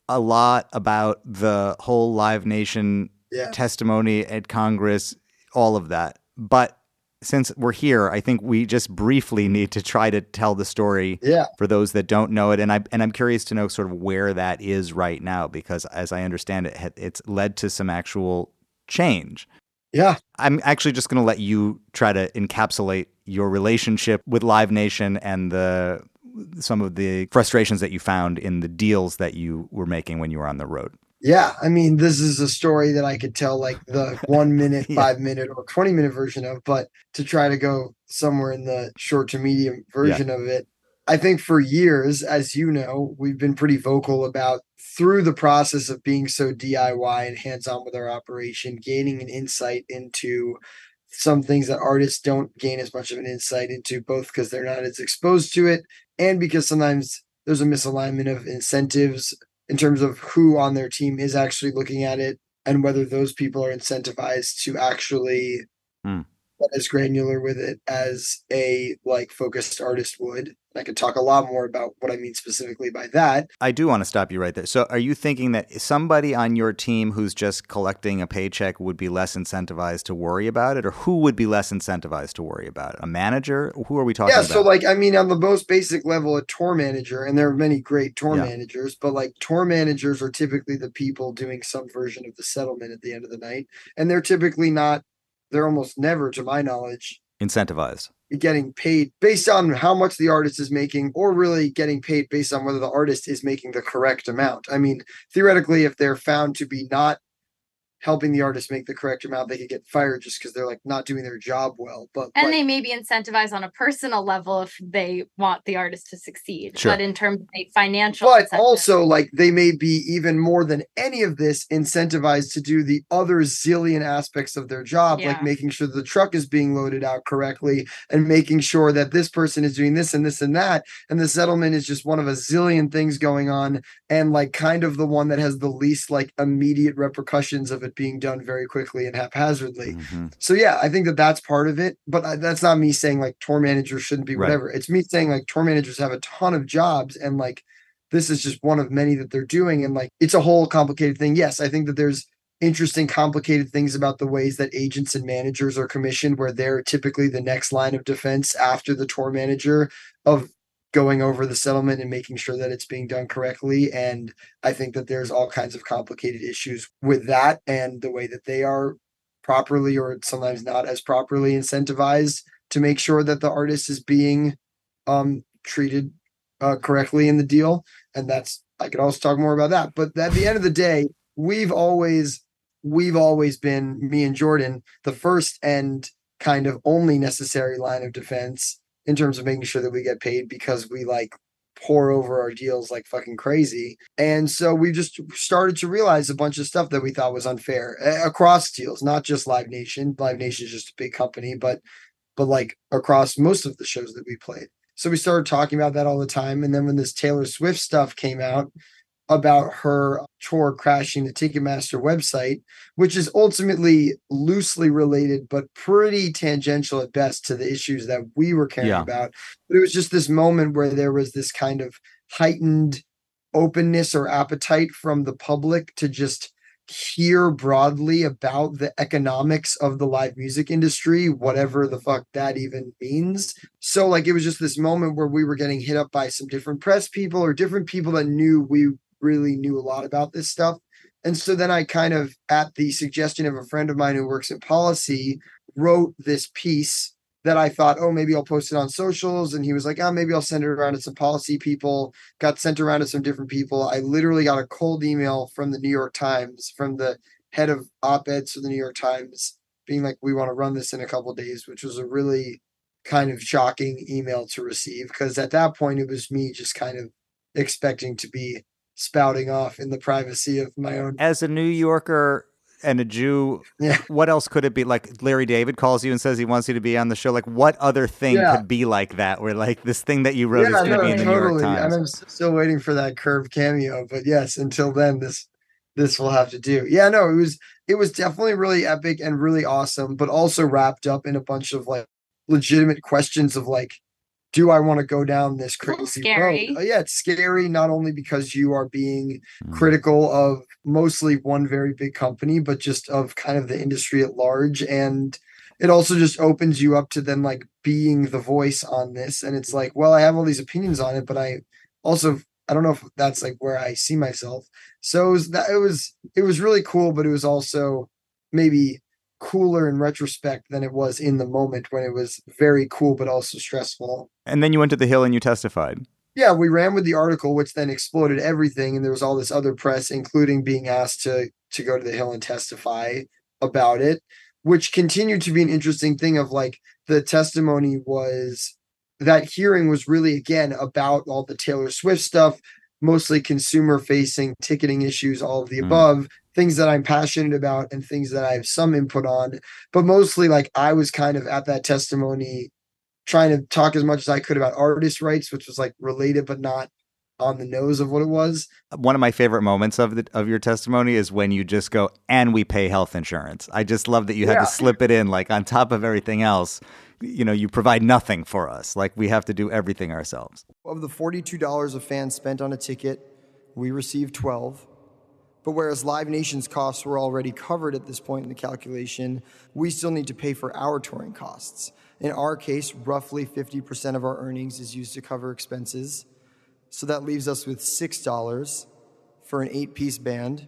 a lot about the whole Live Nation Yeah. testimony at Congress, all of that. But since we're here, I think we just briefly need to try to tell the story Yeah. for those that don't know it. And I and I'm curious to know sort of where that is right now because, as I understand it, it's led to some actual change. Yeah. I'm actually just going to let you try to encapsulate your relationship with Live Nation and the some of the frustrations that you found in the deals that you were making when you were on the road. Yeah, I mean, this is a story that I could tell like the one minute, Yeah. five minute, or 20 minute version of, but to try to go somewhere in the short to medium version of it, I think for years, as you know, we've been pretty vocal about through the process of being so DIY and hands on with our operation, gaining an insight into some things that artists don't gain as much of an insight into, both because they're not as exposed to it and because sometimes there's a misalignment of incentives in terms of who on their team is actually looking at it and whether those people are incentivized to actually Hmm. As granular with it as a like focused artist would. I could talk a lot more about what I mean specifically by that. I do want to stop you right there. So, are you thinking that somebody on your team who's just collecting a paycheck would be less incentivized to worry about it, or who would be less incentivized to worry about it? A manager? Who are we talking yeah, about? so like I mean on the most basic level, a tour manager, and there are many great tour Yeah. managers, but like tour managers are typically the people doing some version of the settlement at the end of the night. And they're typically not they're almost never, to my knowledge, incentivized. getting paid based on how much the artist is making or really getting paid based on whether the artist is making the correct amount. I mean, theoretically if they're found to be not helping the artist make the correct amount, they could get fired just because they're like not doing their job well. But and like, they may be incentivized on a personal level if they want the artist to succeed Sure. but in terms of a financial but also like they may be even more than any of this incentivized to do the other zillion aspects of their job like making sure the truck is being loaded out correctly and making sure that this person is doing this and this and that and the settlement is just one of a zillion things going on and like kind of the one that has the least like immediate repercussions of it being done very quickly and haphazardly Mhm. so yeah, I think that that's part of it. But that's not me saying like tour managers shouldn't be Right. whatever. It's me saying like tour managers have a ton of jobs and like this is just one of many that they're doing. And like it's a whole complicated thing. Yes, I think that there's interesting, complicated things about the ways that agents and managers are commissioned, where they're typically the next line of defense after the tour manager of going over the settlement and making sure that it's being done correctly. And I think that there's all kinds of complicated issues with that and the way that they are properly or sometimes not as properly incentivized to make sure that the artist is being um treated uh, correctly in the deal and that's i could also talk more about that but at the end of the day we've always we've always been me and jordan the first and kind of only necessary line of defense in terms of making sure that we get paid because we like pour over our deals like fucking crazy. And so we just started to realize a bunch of stuff that we thought was unfair across deals, not just Live Nation. Live Nation is just a big company, but but like across most of the shows that we played. So we started talking about that all the time. And then when this Taylor Swift stuff came out about her tour crashing the Ticketmaster website, which is ultimately loosely related, but pretty tangential at best to the issues that we were caring Yeah. about. But it was just this moment where there was this kind of heightened openness or appetite from the public to just hear broadly about the economics of the live music industry, whatever the fuck that even means. So, like, it was just this moment where we were getting hit up by some different press people or different people that knew we really knew a lot about this stuff. And so then I kind of, at the suggestion of a friend of mine who works in policy, wrote this piece that I thought, oh, maybe I'll post it on socials. And he was like, oh, maybe I'll send it around to some policy people. Got sent around to some different people. I literally got a cold email from the New York Times, from the head of op eds for the New York Times, being like, we want to run this in a couple days, which was a really kind of shocking email to receive. Because at that point, it was me just kind of expecting to be spouting off in the privacy of my own As a New Yorker, and a Jew. Yeah. What else could it be? Like Larry David calls you and says he wants you to be on the show. Like what other thing Yeah. could be like that? Where like this thing that you wrote is going to no, be in the New York totally. And Times. I'm still waiting for that Curb cameo. But yes, until then, this this will have to do. Yeah, no, it was it was definitely really epic and really awesome, but also wrapped up in a bunch of like legitimate questions of like, do I want to go down this little crazy road? Uh, yeah, it's scary not only because you are being Mm. critical of mostly one very big company, but just of kind of the industry at large. And it also just opens you up to then like being the voice on this. And it's like, well, I have all these opinions on it, but I also I don't know if that's like where I see myself. So it was that it was it was really cool, but it was also maybe cooler in retrospect than it was in the moment when it was very cool but also stressful. And then you went to the Hill and you testified. Yeah, we ran with the article, which then exploded everything, and there was all this other press, including being asked to to go to the Hill and testify about it, which continued to be an interesting thing. Of like the testimony was that hearing was really again about all the Taylor Swift stuff, mostly consumer facing ticketing issues, all of the Mm. above things that I'm passionate about and things that I have some input on, but mostly like I was kind of at that testimony trying to talk as much as I could about artist rights, which was like related but not on the nose of what it was. One of my favorite moments of the of your testimony is when you just go and we pay health insurance. I just love that you had to slip it in like on top of everything else. You know, you provide nothing for us. Like we have to do everything ourselves. Of the $42 a fan spent on a ticket, we received 12. But whereas Live Nation's costs were already covered at this point in the calculation, we still need to pay for our touring costs. In our case, roughly 50% of our earnings is used to cover expenses. So that leaves us with $6 for an eight piece band,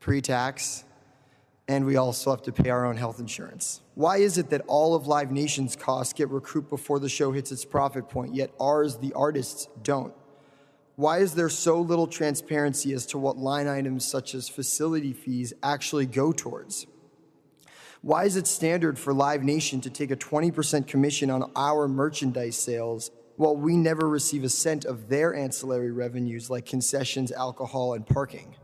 pre tax, and we also have to pay our own health insurance. Why is it that all of Live Nation's costs get recouped before the show hits its profit point, yet ours, the artists, don't? Why is there so little transparency as to what line items such as facility fees actually go towards? Why is it standard for Live Nation to take a 20% commission on our merchandise sales while we never receive a cent of their ancillary revenues like concessions, alcohol, and parking?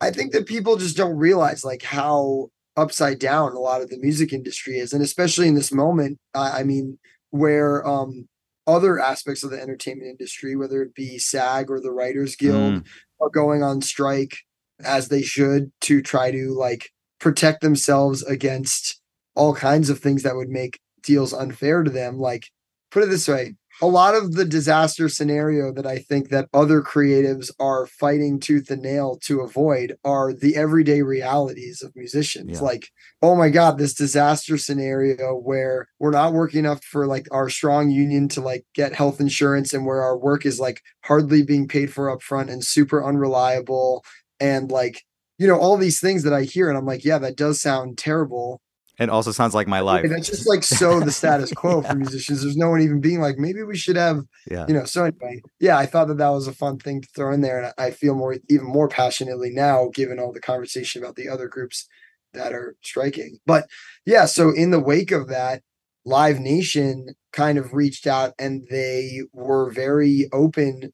I think that people just don't realize like how upside down a lot of the music industry is, and especially in this moment. I I mean, where um, other aspects of the entertainment industry, whether it be SAG or the Writers Guild, are going on strike as they should to try to like protect themselves against all kinds of things that would make deals unfair to them. Like, put it this way. A lot of the disaster scenario that I think that other creatives are fighting tooth and nail to avoid are the everyday realities of musicians. Yeah. Like, oh my God, this disaster scenario where we're not working enough for like our strong union to like get health insurance and where our work is like hardly being paid for upfront and super unreliable and like you know all these things that I hear and I'm like yeah that does sound terrible It also sounds like my life. and that's just like so the status quo for musicians there's no one even being like maybe we should have Yeah. you know so anyway yeah I thought that that was a fun thing to throw in there and I feel more even more passionately now given all the conversation about the other groups that are striking but yeah so in the wake of that live nation kind of reached out and they were very open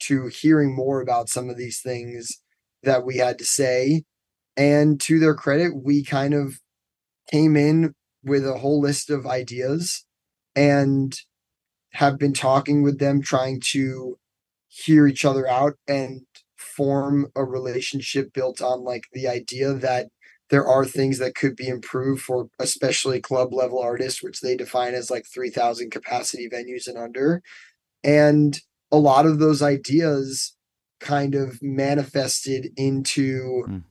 to hearing more about some of these things that we had to say and to their credit we kind of came in with a whole list of ideas and have been talking with them trying to hear each other out and form a relationship built on like the idea that there are things that could be improved for especially club level artists which they define as like 3000 capacity venues and under and a lot of those ideas kind of manifested into Mm.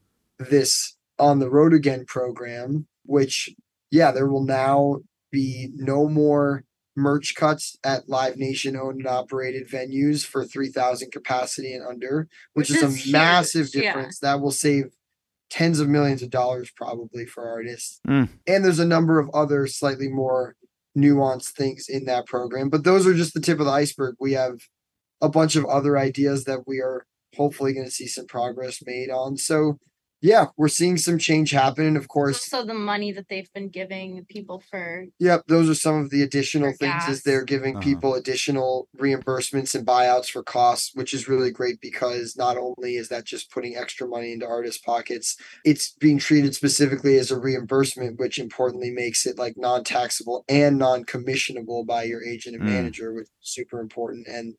this on the road again program which yeah there will now be no more merch cuts at live nation owned and operated venues for 3000 capacity and under which, Which is, is a huge, massive yeah. difference that will save tens of millions of dollars probably for artists Mm. and there's a number of other slightly more nuanced things in that program but those are just the tip of the iceberg we have a bunch of other ideas that we are hopefully going to see some progress made on so yeah, we're seeing some change happen. Of course, Also, the money that they've been giving people for Yep, those are some of the additional things gas. is they're giving Uh-huh. people additional reimbursements and buyouts for costs, which is really great because not only is that just putting extra money into artists' pockets, it's being treated specifically as a reimbursement, which importantly makes it like non-taxable and non-commissionable by your agent and Mm. manager, which is super important. And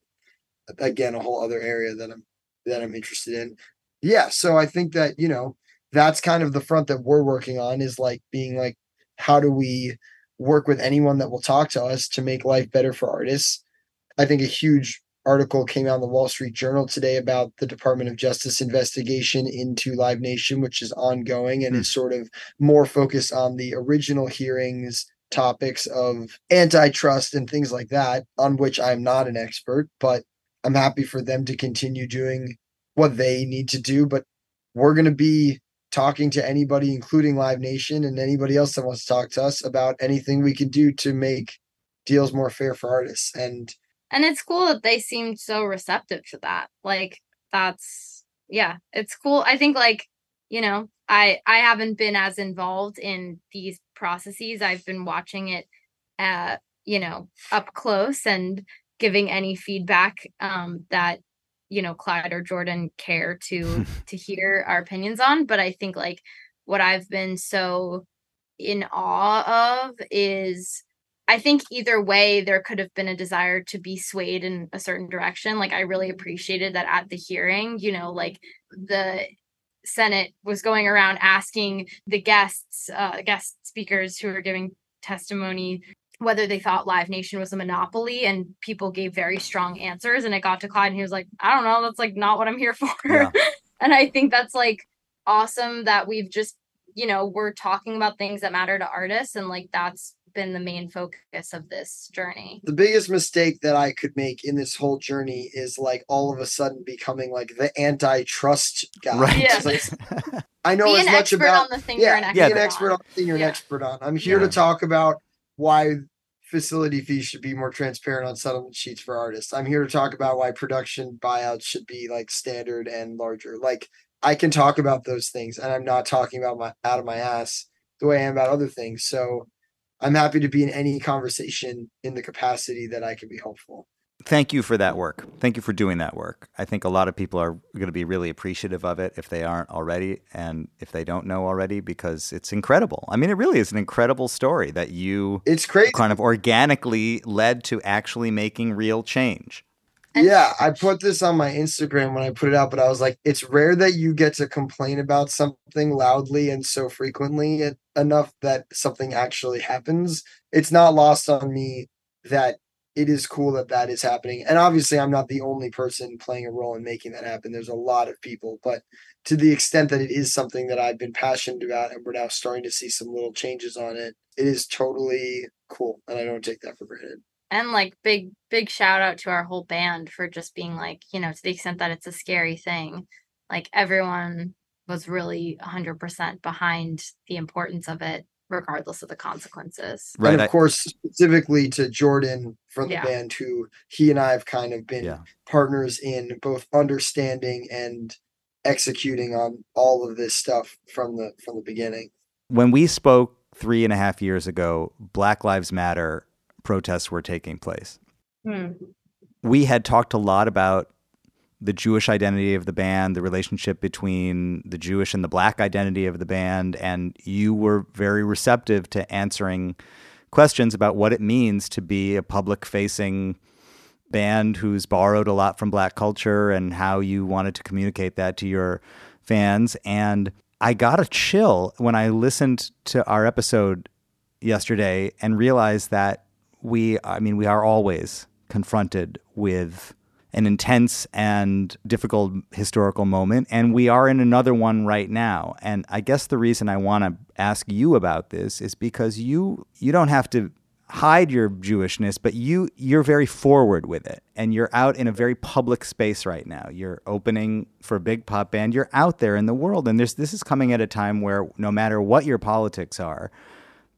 again, a whole other area that I'm that I'm interested in. Yeah, so I think that, you know, that's kind of the front that we're working on is like being like, how do we work with anyone that will talk to us to make life better for artists. I think a huge article came out in the Wall Street Journal today about the Department of Justice investigation into Live Nation, which is ongoing and Hmm. is sort of more focused on the original hearings topics of antitrust and things like that, on which I'm not an expert, but I'm happy for them to continue doing what they need to do. But we're going to be talking to anybody, including Live Nation and anybody else that wants to talk to us about anything we can do to make deals more fair for artists. And and it's cool that they seemed so receptive to that like that's yeah it's cool i think like you know i i haven't been as involved in these processes i've been watching it uh you know up close and giving any feedback um that you know clyde or jordan care to to hear our opinions on but i think like what i've been so in awe of is I think either way, there could have been a desire to be swayed in a certain direction. Like, I really appreciated that at the hearing, you know, like the Senate was going around asking the guests, uh, guest speakers who were giving testimony whether they thought Live Nation was a monopoly, and people gave very strong answers. And it got to Clyde, and he was like, I don't know, that's like not what I'm here for. Yeah. and I think that's like awesome that we've just, you know, we're talking about things that matter to artists, and like that's been the main focus of this journey. the biggest mistake that I could make in this whole journey is like all of a sudden becoming like the antitrust guy. Right. Yeah. Like, I know Be as an much expert about on the thing yeah, you're an be expert, an expert on on. the thing you're Yeah. an expert on. I'm here Yeah. to talk about why facility fees should be more transparent on settlement sheets for artists. I'm here to talk about why production buyouts should be like standard and larger. Like I can talk about those things and I'm not talking about my out of my ass the way I am about other things. So I'm happy to be in any conversation in the capacity that I can be helpful. Thank you for that work. Thank you for doing that work. I think a lot of people are going to be really appreciative of it if they aren't already and if they don't know already because it's incredible. I mean, it really is an incredible story that you It's crazy. kind of organically led to actually making real change. Yeah, I put this on my Instagram when I put it out, but I was like, it's rare that you get to complain about something loudly and so frequently enough that something actually happens. It's not lost on me that it is cool that that is happening. And obviously, I'm not the only person playing a role in making that happen. There's a lot of people, but to the extent that it is something that I've been passionate about and we're now starting to see some little changes on it, it is totally cool. And I don't take that for granted. and like big big shout out to our whole band for just being like you know to the extent that it's a scary thing like everyone was really 100% behind the importance of it regardless of the consequences Right. and I- of course, specifically to Jordan from the Yeah. band, who he and I have kind of been Yeah. partners in both understanding and executing on all of this stuff from the from the beginning. when we spoke three and a half years ago, Black Lives Matter protests were taking place. Hmm. We had talked a lot about the Jewish identity of the band, the relationship between the Jewish and the black identity of the band, and you were very receptive to answering questions about what it means to be a public facing band who's borrowed a lot from black culture and how you wanted to communicate that to your fans. And I got a chill when I listened to our episode yesterday and realized that we, I mean, we are always confronted with an intense and difficult historical moment. And we are in another one right now. And I guess the reason I want to ask you about this is because you you don't have to hide your Jewishness, but you you're very forward with it. And you're out in a very public space right now. You're opening for a big pop band. You're out there in the world. And there's this is coming at a time where no matter what your politics are,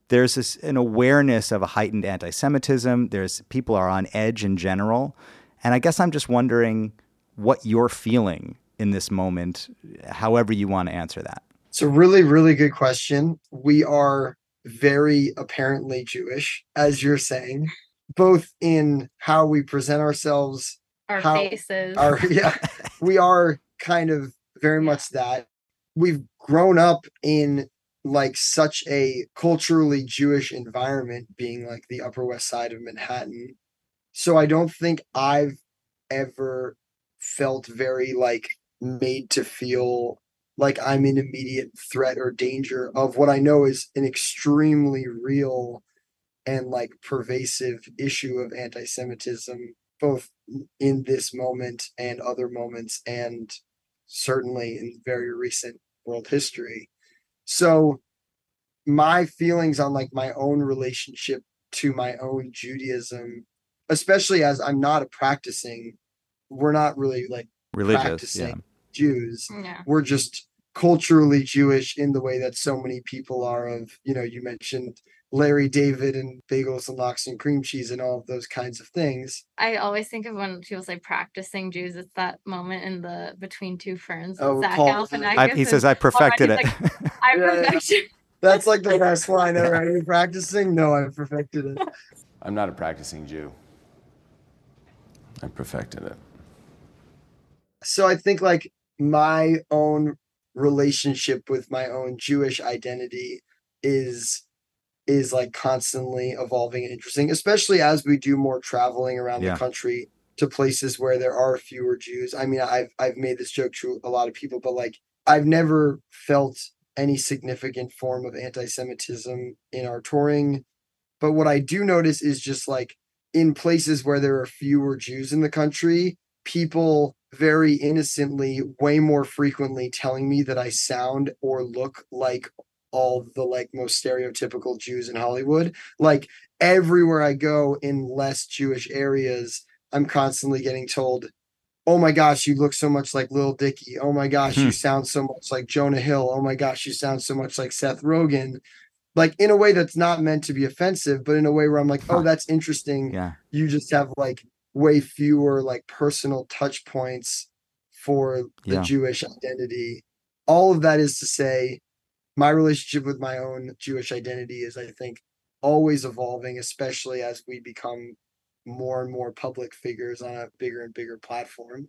there's this, an awareness of a heightened anti-Semitism. There's people are on edge in general, and I guess I'm just wondering what you're feeling in this moment, however you want to answer that. It's a really, really good question. We are very apparently Jewish, as you're saying, both in how we present ourselves. Our How- faces. Our yeah, we are kind of very much that. We've grown up in like such a culturally Jewish environment, being like the Upper West Side of Manhattan. So I don't think I've ever felt very like made to feel like I'm in immediate threat or danger of what I know is an extremely real and like pervasive issue of anti-Semitism, both in this moment and other moments, and certainly in very recent world history. So my feelings on like my own relationship to my own Judaism, especially as I'm not a practicing, we're not really like Religious. Yeah. practicing Jews yeah. we're just culturally Jewish in the way that so many people are of, you know, you mentioned Larry David and bagels and lox and cream cheese and all of those kinds of things. I always think of when people say practicing Jews, it's that moment in the between two ferns. Oh, Zach Paul- Galifianakis I, he says, I perfected he's it. I Yeah, yeah. perfection. That's like the best line ever. Are you practicing? No, I've perfected it. I'm not a practicing Jew. I perfected it. So I think like my own relationship with my own Jewish identity is is like constantly evolving and interesting, especially as we do more traveling around Yeah. the country to places where there are fewer Jews. I mean, I've I've made this joke to a lot of people, but like I've never felt any significant form of anti-Semitism in our touring. But what I do notice is just like in places where there are fewer Jews in the country, people very innocently, way more frequently telling me that I sound or look like all the like most stereotypical Jews in Hollywood. Like everywhere I go in less Jewish areas, I'm constantly getting told, Oh my gosh, you look so much like Lil Dicky. Oh my gosh, Hmm. you sound so much like Jonah Hill. Oh my gosh, you sound so much like Seth Rogen. Like in a way that's not meant to be offensive, but in a way where I'm like, oh, that's interesting yeah. you just have like way fewer like personal touch points for the Yeah. Jewish identity. All of that is to say, my relationship with my own Jewish identity is, I think, always evolving, especially as we become more and more public figures on a bigger and bigger platform.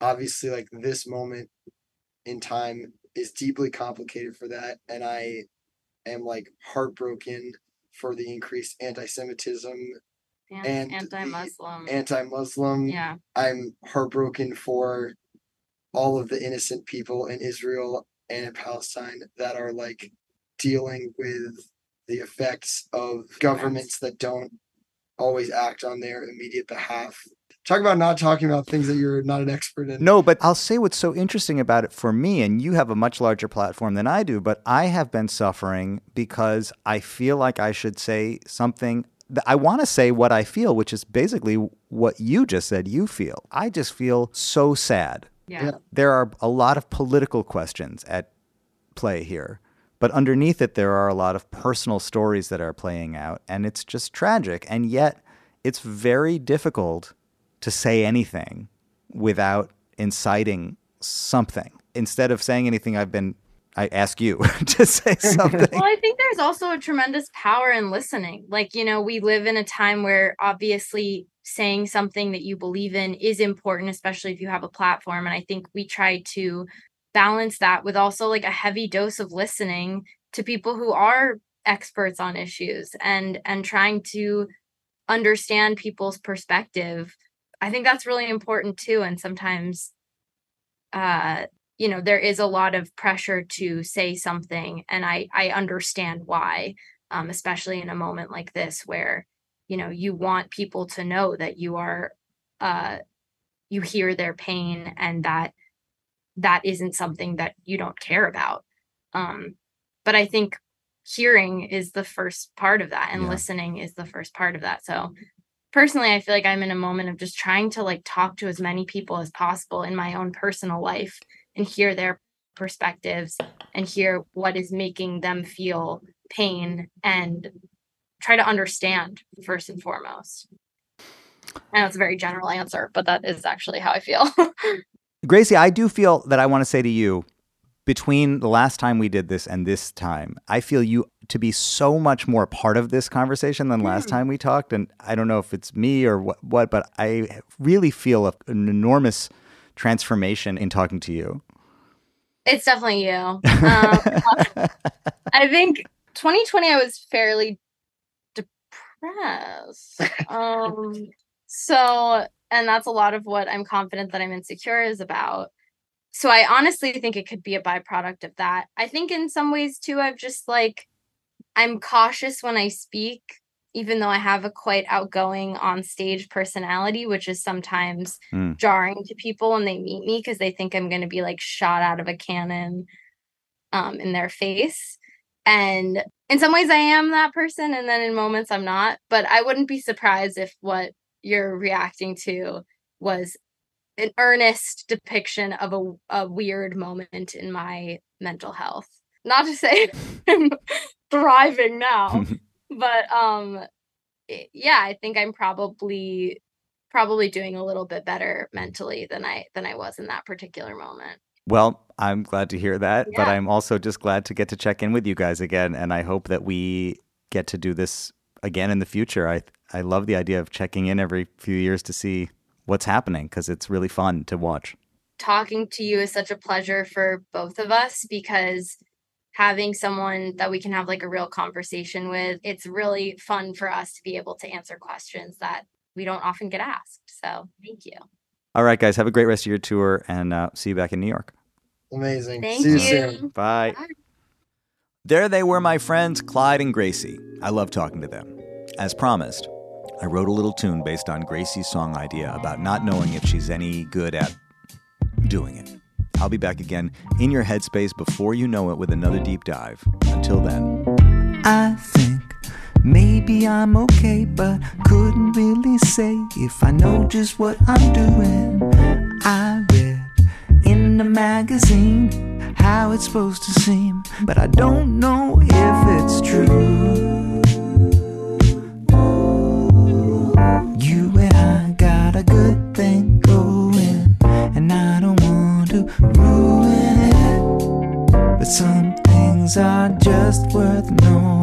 Obviously, like this moment in time is deeply complicated for that. And I am like heartbroken for the increased anti Semitism And anti-Muslim. anti Muslim. yeah. I'm heartbroken for all of the innocent people in Israel and in Palestine that are like dealing with the effects of governments that don't always act on their immediate behalf. Talk about not talking about things that you're not an expert in. No, but I'll say what's so interesting about it for me, and you have a much larger platform than I do, but I have been suffering because I feel like I should say something. I want to say what I feel, which is basically what you just said you feel. I just feel so sad. Yeah. Yeah. There are a lot of political questions at play here, but underneath it, there are a lot of personal stories that are playing out, and it's just tragic. And yet, it's very difficult to say anything without inciting something. Instead of saying anything, I've been, I ask you to say something. Well, I think there's also a tremendous power in listening. Like, you know, we live in a time where obviously saying something that you believe in is important, especially if you have a platform. And I think we try to balance that with also like a heavy dose of listening to people who are experts on issues and and trying to understand people's perspective. I think that's really important too. And sometimes uh you know there is a lot of pressure to say something and i i understand why um especially in a moment like this where you know you want people to know that you are uh you hear their pain and that that isn't something that you don't care about um but i think hearing is the first part of that and Yeah. listening is the first part of that so personally i feel like i'm in a moment of just trying to like talk to as many people as possible in my own personal life and hear their perspectives and hear what is making them feel pain and try to understand first and foremost. I know it's a very general answer, but that is actually how I feel. Gracie, I do feel that I want to say to you between the last time we did this and this time, I feel you to be so much more part of this conversation than last time we talked. And I don't know if it's me or what, what but I really feel a, an enormous transformation in talking to you. It's definitely you. Um, I think 2020 I was fairly depressed. Um, so, and that's a lot of what I'm confident that I'm insecure is about. So I honestly think it could be a byproduct of that. I think in some ways too, I've just like, I'm cautious when I speak, even though I have a quite outgoing on stage personality, which is sometimes Mm. jarring to people when they meet me because they think I'm going to be like shot out of a cannon um, in their face. And in some ways, I am that person. And then in moments, I'm not. But I wouldn't be surprised if what you're reacting to was an earnest depiction of a, a weird moment in my mental health. Not to say I'm thriving now, but um yeah, I think I'm probably probably doing a little bit better mentally than I than I was in that particular moment. Well, I'm glad to hear that, but I'm also just glad to get to check in with you guys again, and I hope that we get to do this again in the future. I I love the idea of checking in every few years to see what's happening because it's really fun to watch. talking to you is such a pleasure for both of us because having someone that we can have like a real conversation with it's really fun for us to be able to answer questions that we don't often get asked so thank you All right, guys, have a great rest of your tour, and uh, see you back in New York. Amazing. thank See you, you, soon. Bye. Bye. There they were, my friends, Clyde and Gracie. I love talking to them. As promised, I wrote a little tune based on Gracie's song idea about not knowing if she's any good at doing it. I'll be back again in your headspace before you know it with another deep dive. Until then. I think maybe I'm okay, but couldn't really say if I know just what I'm doing. I read in the magazine how it's supposed to seem, but I don't know if it's true. Just worth knowing.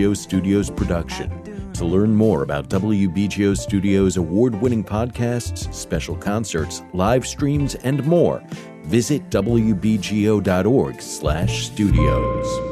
WBGO Studios production. To learn more about WBGO Studios award winning podcasts, special concerts, live streams, and more, visit wbgo.org/studios.